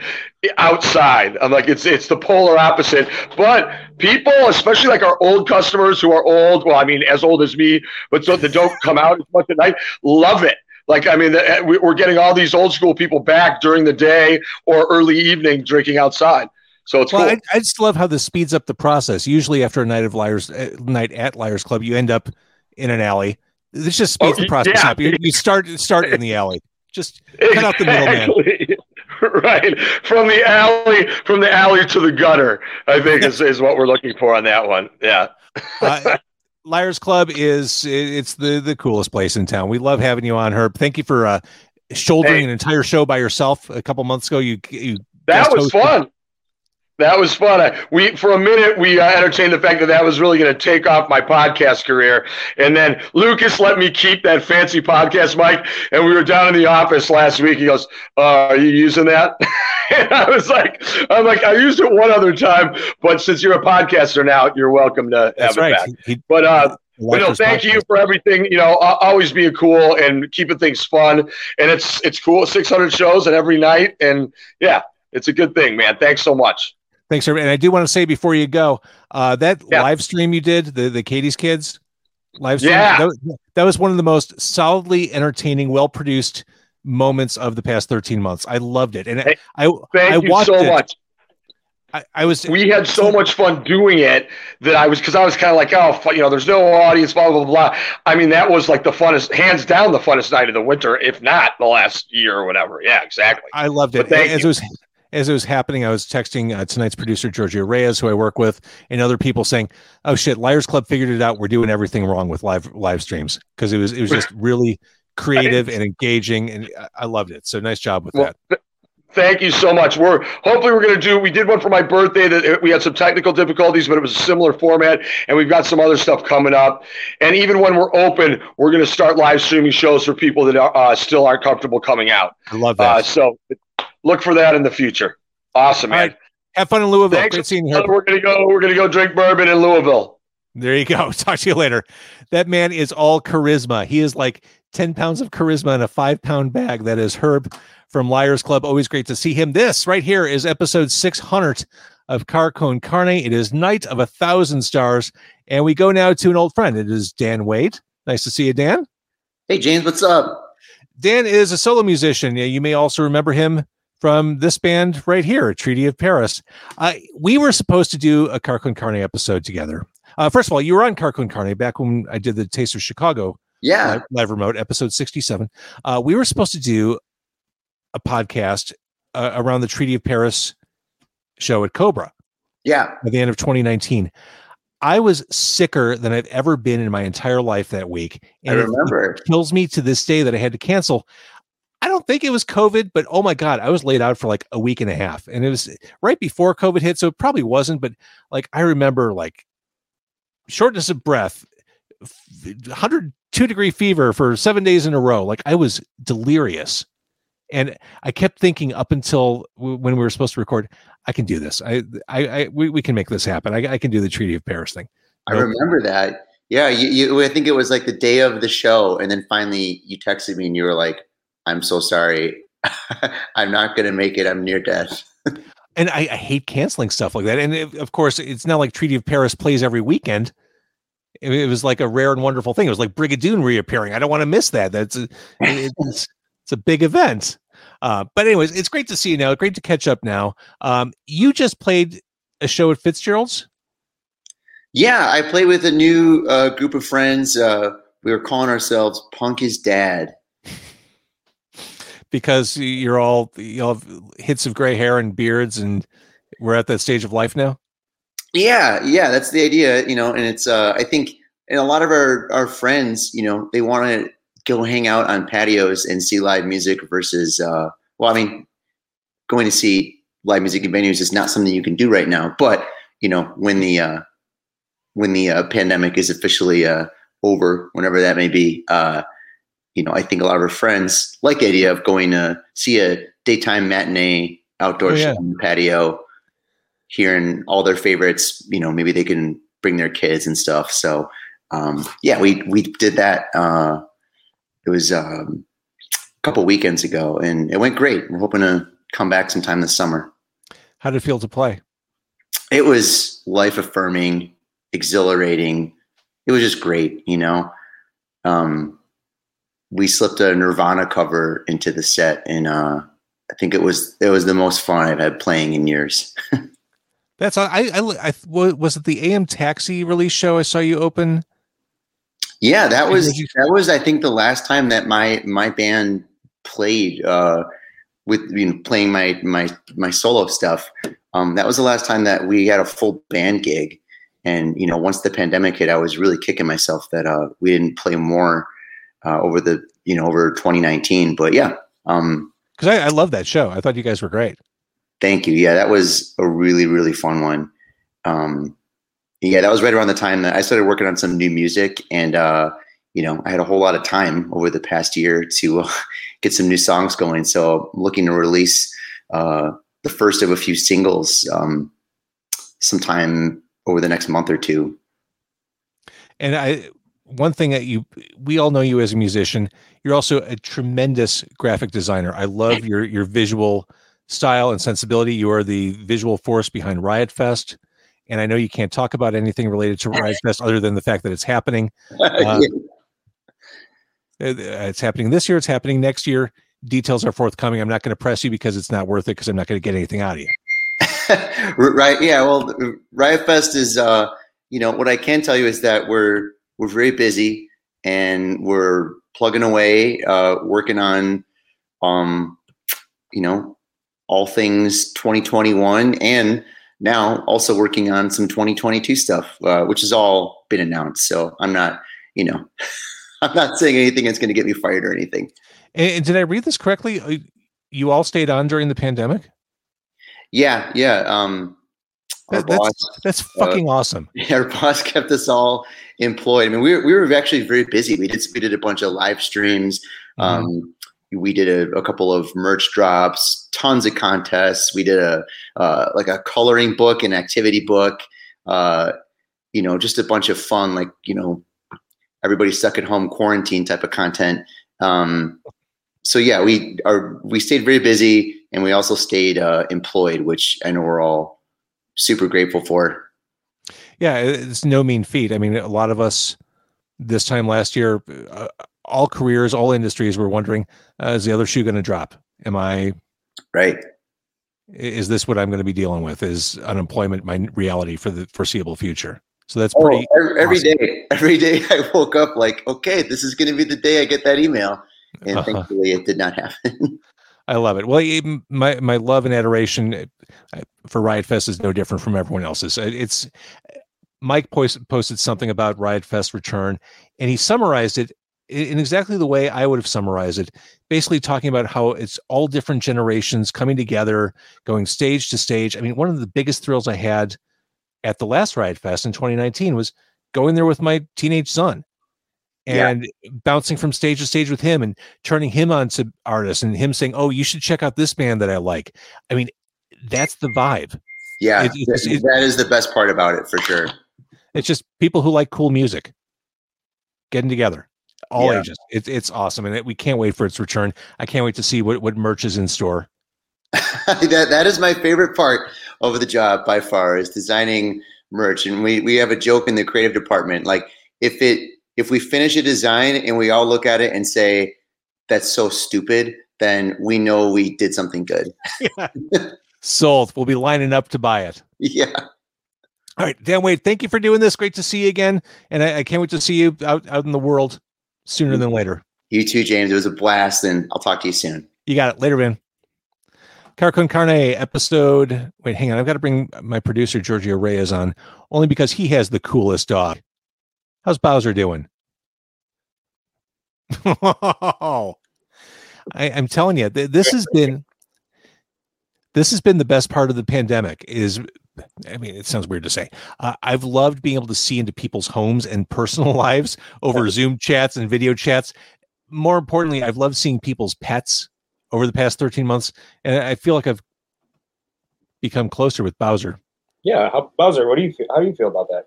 outside. I'm like, it's it's the polar opposite. But people, especially like our old customers who are old, well, I mean, as old as me, but so that don't come out as much at night, love it. Like, I mean, we- we're getting all these old school people back during the day or early evening drinking outside. So it's Well, cool. I, I just love how this speeds up the process. Usually, after a night of Liars uh, night at Liars Club, you end up in an alley. This just speeds Oh, the process yeah. up. You, you start start in the alley. Just cut out the middleman. Right from the alley from the alley to the gutter i think is, is what we're looking for on that one yeah uh, Liars Club is it's the the coolest place in town. We love having you on, Herb. Thank you for uh, shouldering Hey. an entire show by yourself a couple months ago. You you that was hosted. fun that was fun I, we for a minute we uh, entertained the fact that that was really going to take off my podcast career and then lucas let me keep that fancy podcast mic and we were down in the office last week he goes uh, are you using that and i was like i'm like i used it one other time but since you're a podcaster now you're welcome to That's have it right. back He, but uh no, Electra's thank you for everything. You know, always being cool and keeping things fun. And it's it's cool. Six hundred shows and every night, and yeah, It's a good thing, man. Thanks so much. Thanks, sir. And I do want to say before you go, uh, that Yeah. live stream you did, the the Katie's Kids live stream, Yeah. that, was, that was one of the most solidly entertaining, well produced moments of the past 13 months. I loved it. And Hey, I, I, Thank I you watched so it. much. I, I was, we had so much fun doing it that I was because I was kind of like, oh, you know, there's no audience, blah blah blah. blah. I mean, that was like the funnest, hands down, the funnest night of the winter, if not the last year or whatever. Yeah, exactly. I loved it. But thank As you. it was as it was happening, I was texting uh, tonight's producer Giorgio Reyes, who I work with, and other people saying, "Oh shit, Liars Club figured it out. We're doing everything wrong with live live streams because it was it was just really creative and engaging, and I- I loved it. So nice job with Well, that. th- thank you so much. We're hopefully we're going to do. We did one for my birthday that we had some technical difficulties, but it was a similar format, and we've got some other stuff coming up. And even when we're open, we're going to start live streaming shows for people that are, uh, still aren't comfortable coming out. I love that. Uh, so look for that in the future. Awesome, All man. right. Have fun in Louisville. Thanks. Great seeing you. We're gonna go. We're gonna go drink bourbon in Louisville. There you go. Talk to you later. That man is all charisma. He is like 10 pounds of charisma in a five pound bag. That is Herb from Liars Club. Always great to see him. This right here is episode 600 of Car Con Carne. It is Night of a Thousand Stars. And we go now to an old friend. It is Dan Wade. Nice to see you, Dan. Hey James, what's up? Dan is a solo musician. You may also remember him from this band right here, Treaty of Paris. Uh, we were supposed to do a Car Con Carne episode together. Uh, first of all, you were on Car Con Carne back when I did the Taste of Chicago Yeah, live, live remote, episode 67. Uh, we were supposed to do a podcast uh, around the Treaty of Paris show at Cobra yeah. at the end of 2019. I was sicker than I've ever been in my entire life that week. And I remember. it kills me to this day that I had to cancel. I don't think it was COVID, but oh my God, I was laid out for like a week and a half. And it was right before COVID hit. So it probably wasn't, but like I remember like shortness of breath, 102 degree fever for seven days in a row. Like I was delirious. And I kept thinking up until w- when we were supposed to record, I can do this. I, I, I we, we can make this happen. I, I can do the Treaty of Paris thing. I Nope. remember that. Yeah, you, you, I think it was like the day of the show, and then finally you texted me and you were like, "I'm so sorry, I'm not gonna make it. I'm near death." and I, I hate canceling stuff like that. And it, of course, it's not like Treaty of Paris plays every weekend. It, it was like a rare and wonderful thing. It was like Brigadoon reappearing. I don't want to miss that. That's it- it's it's a big event. Uh, but anyways, it's great to see you now. Great to catch up now. Um, you just played a show at Fitzgerald's. Yeah, I played with a new uh, group of friends. Uh, we were calling ourselves Punk is Dad. because you're all you all have hits of gray hair and beards, and we're at that stage of life now. Yeah, yeah, that's the idea, you know. And it's uh, I think, and a lot of our our friends, you know, they want to go hang out on patios and see live music versus, uh, well, I mean, going to see live music in venues is not something you can do right now. But you know, when the uh, when the uh, pandemic is officially uh, over, whenever that may be, uh, you know, I think a lot of our friends like the idea of going to see a daytime matinee outdoor Oh, yeah. on the patio, hearing all their favorites. You know, maybe they can bring their kids and stuff. So, um, yeah, we we did that. Uh, it was um, a couple weekends ago, and it went great. We're hoping to come back sometime this summer. How did it feel to play? It was life affirming, exhilarating. It was just great, you know. Um, we slipped a Nirvana cover into the set, and uh, I think it was it was the most fun I've had playing in years. That's I I, I, I was it the AM Taxi release show I saw you open. Yeah, that was that was I think the last time that my my band played uh, with you know playing my my my solo stuff. Um, that was the last time that we had a full band gig. And you know, once the pandemic hit, I was really kicking myself that uh, we didn't play more uh, over the you know over 2019. But yeah, um, because I, I love that show. I thought you guys were great. Thank you. Yeah, that was a really, really fun one. Um, yeah, that was right around the time that I started working on some new music, and uh, you know, I had a whole lot of time over the past year to uh, get some new songs going. So I'm looking to release uh, the first of a few singles um, sometime over the next month or two. And I one thing that you we all know you as a musician, you're also a tremendous graphic designer. I love your your visual style and sensibility. You are the visual force behind Riot Fest. And I know you can't talk about anything related to Riot Fest other than the fact that it's happening. Uh, It's happening this year. It's happening next year. Details are forthcoming. I'm not going to press you because it's not worth it because I'm not going to get anything out of you. right. Yeah. Well, Riot Fest is, uh, you know, what I can tell you is that we're we're very busy and we're plugging away, uh, working on, um, you know, all things 2021 and now also working on some 2022 stuff, uh, which has all been announced. So I'm not, you know, I'm not saying anything that's going to get me fired or anything. And, did I read this correctly? Uh, You all stayed on during the pandemic. Yeah, yeah. Um, our That- that's boss, that's fucking awesome. our boss kept us all employed. I mean, we were, we were actually very busy. We did we did a bunch of live streams. Mm-hmm. Um, we did a, a couple of merch drops, tons of contests. We did a uh, like a coloring book, an activity book. Uh, you know, just a bunch of fun, like you know, everybody stuck at home quarantine type of content. Um, so yeah, we are we stayed very busy, and we also stayed uh, employed, which I know we're all super grateful for. Yeah, it's no mean feat. I mean, a lot of us this time last year, uh, all careers, all industries were wondering, uh, is the other shoe going to drop? Am I, Right. is this what I'm going to be dealing with? Is unemployment my reality for the foreseeable future? So that's pretty, oh, every, every awesome. day, every day I woke up like, okay, this is going to be the day I get that email. And Uh-huh. thankfully it did not happen. I love it. Well, my, my love and adoration uh, for Riot Fest is no different from everyone else's. Uh, It's Mike posted something about Riot Fest return, and he summarized it in exactly the way I would have summarized it. Basically, talking about how it's all different generations coming together, going stage to stage. I mean, one of the biggest thrills I had at the last Riot Fest in 2019 was going there with my teenage son Yeah. and bouncing from stage to stage with him and turning him on to artists and him saying, "Oh, you should check out this band that I like." I mean, that's the vibe. yeah, It- it's- th- it- that is the best part about it for sure. It's just people who like cool music getting together, all Yeah. ages. It's it's awesome, and it, we can't wait for its return. I can't wait to see what what merch is in store. that that is my favorite part of the job by far is designing merch. And we we have a joke in the creative department. Like if it if we finish a design and we all look at it and say that's so stupid, then we know we did something good. Sold. We'll be lining up to buy it. Yeah. All right, Dan Wade, thank you for doing this. Great to see you again, and I, I can't wait to see you out out in the world sooner than later. You too, James. It was a blast, and I'll talk to you soon. You got it. Later, man. Car con Carne episode. Wait, hang on. I've got to bring my producer Giorgio Reyes on only because he has the coolest dog. How's Bowser doing? I, I'm telling you, th- this has been this has been the best part of the pandemic. Is I mean, it sounds weird to say. Uh, I've loved being able to see into people's homes and personal lives over Zoom chats and video chats. More importantly, I've loved seeing people's pets over the past 13 months, and I feel like I've become closer with Bowser. Yeah, how, Bowser, what do you feel? How do you feel about that?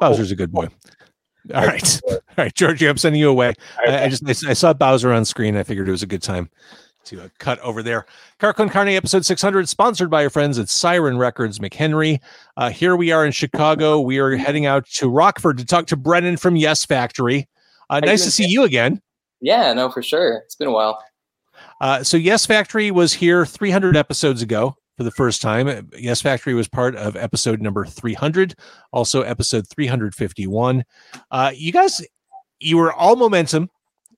Bowser's a good boy. All right, all right, Georgie, I'm sending you away. I, I just I saw Bowser on screen. I figured it was a good time to uh, cut over there. Car con Carne episode 600, sponsored by our friends at Siren Records McHenry. Uh, here we are in Chicago. We are heading out to Rockford to talk to Brennan from Yes Factory. Uh, nice to see you again. Yeah, no, for sure. It's been a while. Uh, so Yes Factory was here 300 episodes ago for the first time. Yes Factory was part of episode number 300, also episode 351. Uh, you guys, you were all momentum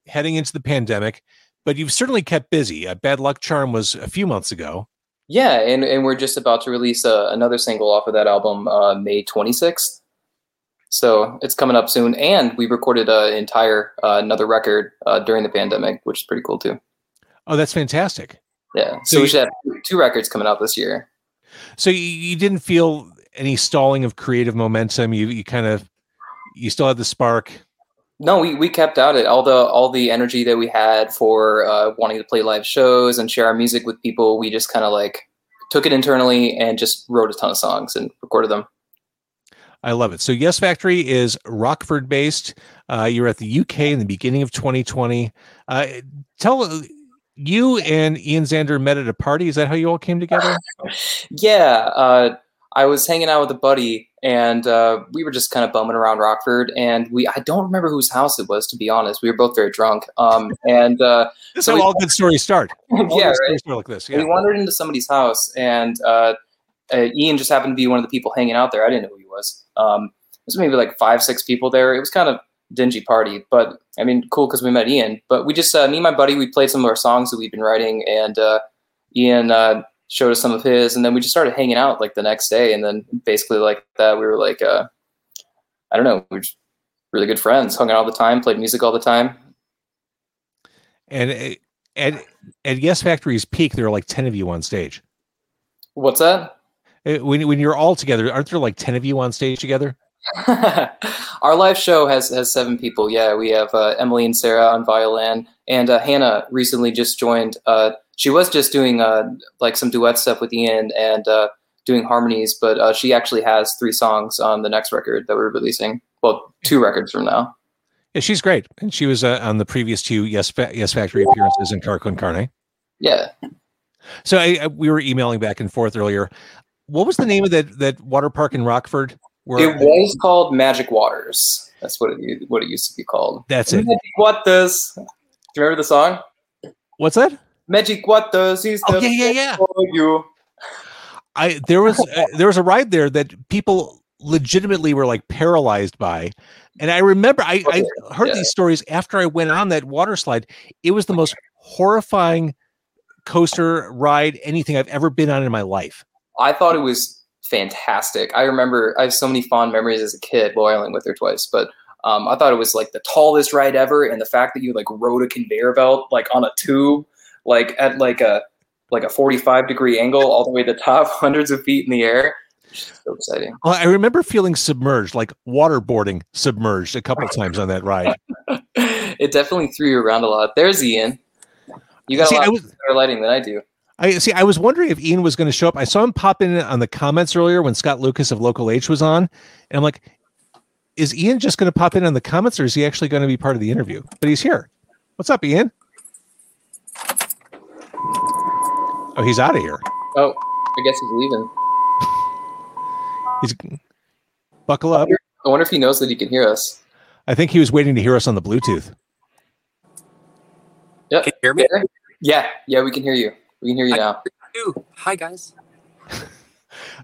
heading into the pandemic, but you've certainly kept busy. Uh, Bad Luck Charm was a few months ago. Yeah, and, and we're just about to release uh, another single off of that album uh, May 26th. So it's coming up soon. And we recorded an entire uh, another record uh, during the pandemic, which is pretty cool too. Oh, that's fantastic. Yeah. So So, we you- should have two records coming out this year. So you, you didn't feel any stalling of creative momentum. You you kind of you still had the spark. No, we, we kept at it. All the all the energy that we had for uh, wanting to play live shows and share our music with people, we just kind of like took it internally and just wrote a ton of songs and recorded them. I love it. So Yes Factory is Rockford based. Uh, you're at the UK in the beginning of 2020. Uh, tell you and Ian Zander met at a party. Is that how you all came together? Yeah, uh, I was hanging out with a buddy, and uh, we were just kind of bumming around Rockford, and we I don't remember whose house it was to be honest. We were both very drunk, um, and uh, That's So how we- all good stories start. All yeah, right. start like this. we wandered into somebody's house, and uh, uh, Ian just happened to be one of the people hanging out there. I didn't know who he was. Um, there's maybe like five, six people there. It was kind of dingy party, but I mean, cool because we met Ian. But we just uh, me and my buddy we played some of our songs that we've been writing, and uh, Ian uh, showed us some of his, and then we just started hanging out like the next day, and then basically like that we were like, uh, I don't know, we are just really good friends, hung out all the time, played music all the time. And at at Yes Factory's peak, there are like ten of you on stage. What's that? Uh, When when you're all together, aren't there like ten of you on stage together? Our live show has has seven people. Yeah, we have uh, Emily and Sarah on violin, and uh, Hannah recently just joined. Uh, she was just doing uh, like some duet stuff with Ian and uh, doing harmonies, but uh, she actually has three songs on the next record that we're releasing. Well, two records from now. Yeah, she's great, and she was uh, on the previous two Yes Fa- Yes Factory appearances in Car con Carne. Yeah, So I, I, we were emailing back and forth earlier. What was the name of that that water park in Rockford? It was called Magic Waters. That's what it what it used to be called. that's it. Magic Waters. Do you remember the song? What's that? Magic Waters is Oh the yeah, yeah, yeah. for you. I there was uh, there was a ride there that people legitimately were like paralyzed by, and I remember I, I heard Yeah. these stories after I went on that water slide. It was the most horrifying coaster ride anything I've ever been on in my life. I thought it was fantastic. I remember I have so many fond memories as a kid. Well, I only went there twice, but um, I thought it was like the tallest ride ever, and the fact that you like rode a conveyor belt like on a tube, like at like a like a forty five degree angle all the way to the top, hundreds of feet in the air. It's so exciting. Well, I remember feeling submerged, like waterboarding submerged a couple times on that ride. it definitely threw you around a lot. There's Ian. You got See, a lot was- better lighting than I do. I see. I was wondering if Ian was going to show up. I saw him pop in on the comments earlier when Scott Lucas of Local H was on, and I'm like, "Is Ian just going to pop in on the comments, or is he actually going to be part of the interview?" But he's here. What's up, Ian? Oh, he's out of here. Oh, I guess he's leaving. He's buckle up. I wonder if he knows that he can hear us. I think he was waiting to hear us on the Bluetooth. Yep. Can you hear me? Yeah, yeah, we can hear you. We can hear you I now. Ooh, hi guys.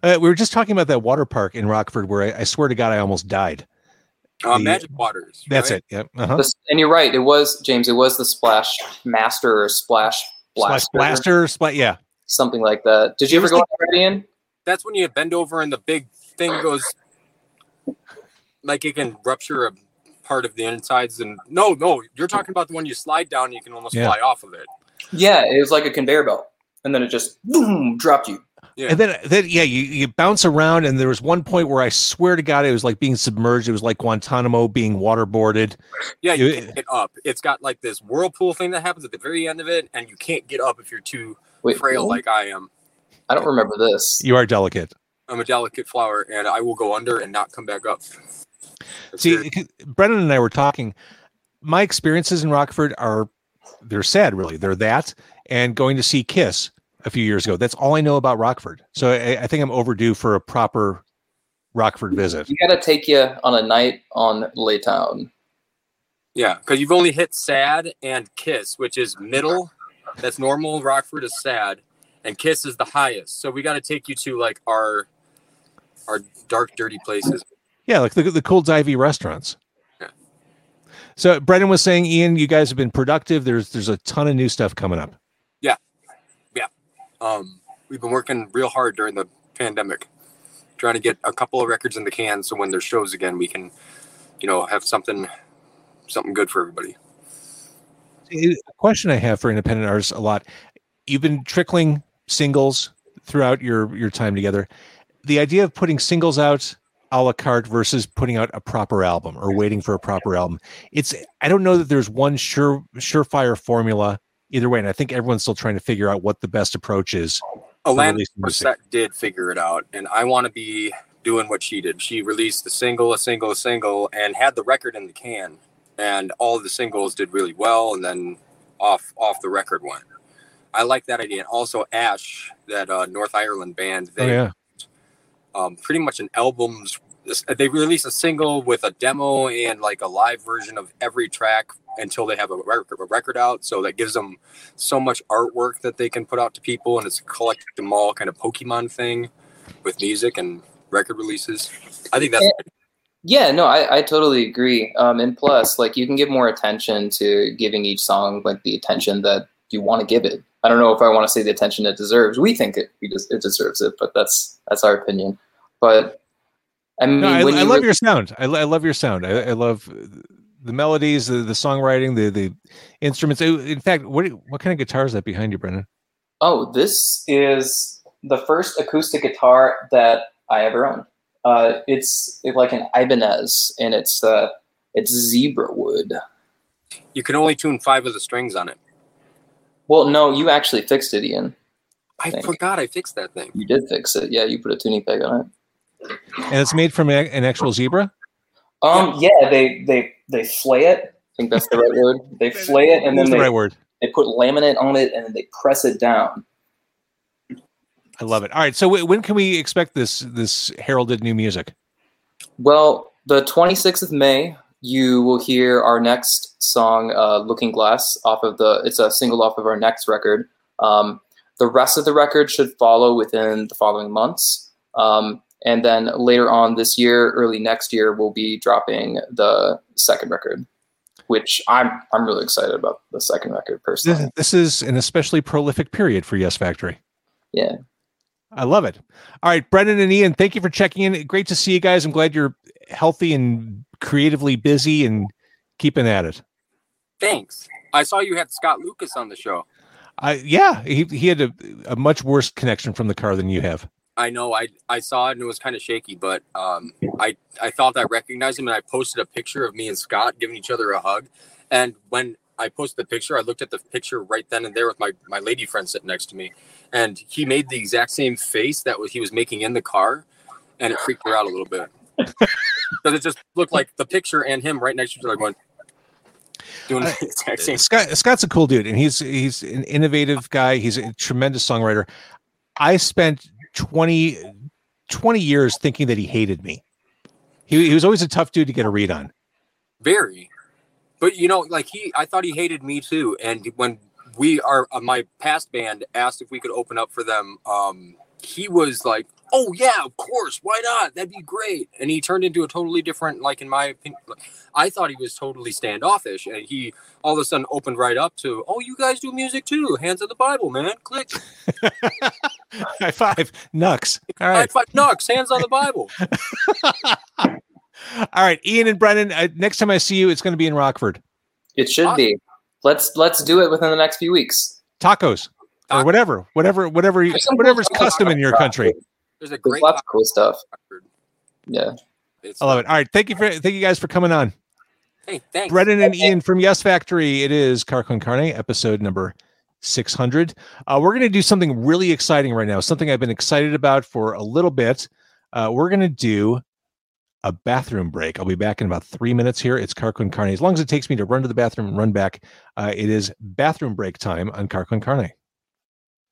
Uh, we were just talking about that water park in Rockford where I, I swear to God I almost died. Uh, The- Magic Waters. That's right? it. Yep. Uh-huh. This- and you're right. It was James. It was the Splash Master or Splash Splash Blaster, blaster, splat. Yeah. something like that. Did you You ever ever go think- on that, That's when you bend over and the big thing goes like it can rupture a part of the insides and no, no, you're talking about the one you slide down and you can almost Yeah. fly off of it. Yeah, it was like a conveyor belt, and then it just boom dropped you. Yeah. And then, then yeah, you, you bounce around, and there was one point where I swear to God, it was like being submerged. It was like Guantanamo being waterboarded. Yeah, you You- can't get up. It's got like this whirlpool thing that happens at the very end of it, and you can't get up if you're too Wait, frail really? like I am. I don't remember this. You are delicate. I'm a delicate flower, and I will go under and not come back up. That's See, Brennan and I were talking. My experiences in Rockford are they're sad, really. They're that and going to see Kiss a few years ago. That's all I know about Rockford. So I, I think I'm overdue for a proper Rockford visit. You got to take you on a night on Laytown. Yeah, because you've only hit sad and kiss, which is middle. That's normal. Rockford is sad, and kiss is the highest. So we got to take you to like our our dark, dirty places. Yeah, like the the cool divey restaurants. So Brendan was saying, Ian, you guys have been productive. There's there's a ton of new stuff coming up. Yeah, yeah. Um, we've been working real hard during the pandemic, trying to get a couple of records in the can, so when there's shows again, we can, you know, have something something good for everybody. A question I have for independent artists a lot. You've been trickling singles throughout your your time together. The idea of putting singles out a la carte versus putting out a proper album or waiting for a proper album. It's I don't know that there's one sure surefire formula either way, and I think everyone's still trying to figure out what the best approach is. Alanis Morissette did figure it out, and I want to be doing what she did. She released a single, a single, a single, and had the record in the can, and all the singles did really well, and then off off the record went. I like that idea. And also Ash, that uh, North Ireland band, Oh they yeah. Um, pretty much an album's. They release a single with a demo and like a live version of every track until they have a record, a record out. So that gives them so much artwork that they can put out to people, and it's a collect them all kind of Pokemon thing with music and record releases. I think that's Yeah, no, I, I totally agree. Um, and plus, like, you can give more attention to giving each song like the attention that you want to give it. I don't know if I want to say the attention it deserves. We think it we des- it deserves it, but that's that's our opinion. But I mean, No, I, when I you love re- your sound. I, I love your sound. I, I love the melodies, the, the songwriting, the the instruments. In fact, what what kind of guitar is that behind you, Brendan? Oh, this is the first acoustic guitar that I ever owned. Uh, it's like an Ibanez, and it's uh, it's zebra wood. you can only tune five of the strings on it. Well, no, you actually fixed it, Ian. I Think. forgot I fixed that thing. You did fix it. Yeah, you put a tuning peg on it. And it's made from an actual zebra. Um, yeah, they they they flay it. I think that's the right word. They flay it, and That's then the they right word. they put laminate on it, and then they press it down. I love it. All right, so w- when can we expect this this heralded new music? Well, the 26th of May, you will hear our next song, uh, "Looking Glass," off of the. It's a single off of our next record. Um, the rest of the record should follow within the following months, um, and then later on this year, early next year, we'll be dropping the second record, which I'm I'm really excited about the second record personally. This, this is an especially prolific period for Yes Factory. Yeah. I love it. All right, Brendan and Ian, thank you for checking in. Great to see you guys. I'm glad you're healthy and creatively busy and keeping at it. Thanks. I saw you had Scott Lucas on the show. I yeah, he he had a, a much worse connection from the car than you have. I know I I saw it and it was kind of shaky, but um, I I thought I recognized him and I posted a picture of me and Scott giving each other a hug. And when I posted the picture, I looked at the picture right then and there with my my lady friend sitting next to me, and he made the exact same face that was he was making in the car, and it freaked her out a little bit because it just looked like the picture and him right next to each other going doing the exact same. Scott Scott's a cool dude, and he's he's an innovative guy. He's a tremendous songwriter. I spent 20, 20 years thinking that he hated me. He, he was always a tough dude to get a read on. Very. But you know, like he, I thought he hated me too. And when we are, uh, my past band asked if we could open up for them, um, he was like, "Oh yeah, of course, why not? That'd be great." And he turned into a totally different, like in my opinion, I thought he was totally standoffish, and he all of a sudden opened right up to, "Oh, you guys do music too? Hands of the Bible, man! Click, High five, Nux. All right. high five, Nux, hands on the Bible." all right, Ian and Brennan. Uh, next time I see you, it's going to be in Rockford. It should be. Let's let's do it within the next few weeks. Tacos or whatever, whatever, whatever, you- There's some cool whatever's custom in your country. There's a There's great lots of cool stuff. Yeah. It's, I love it. All right, thank you for thank you guys for coming on. hey, thanks. Brendan and Ian from Yes Factory. It is Car Con Carne, episode number 600. Uh, we're going to do something really exciting right now, something I've been excited about for a little bit. Uh, we're going to do a bathroom break. I'll be back in about three minutes here. It's Car Con Carne. As long as it takes me to run to the bathroom and run back, uh, it is bathroom break time on Car Con Carne.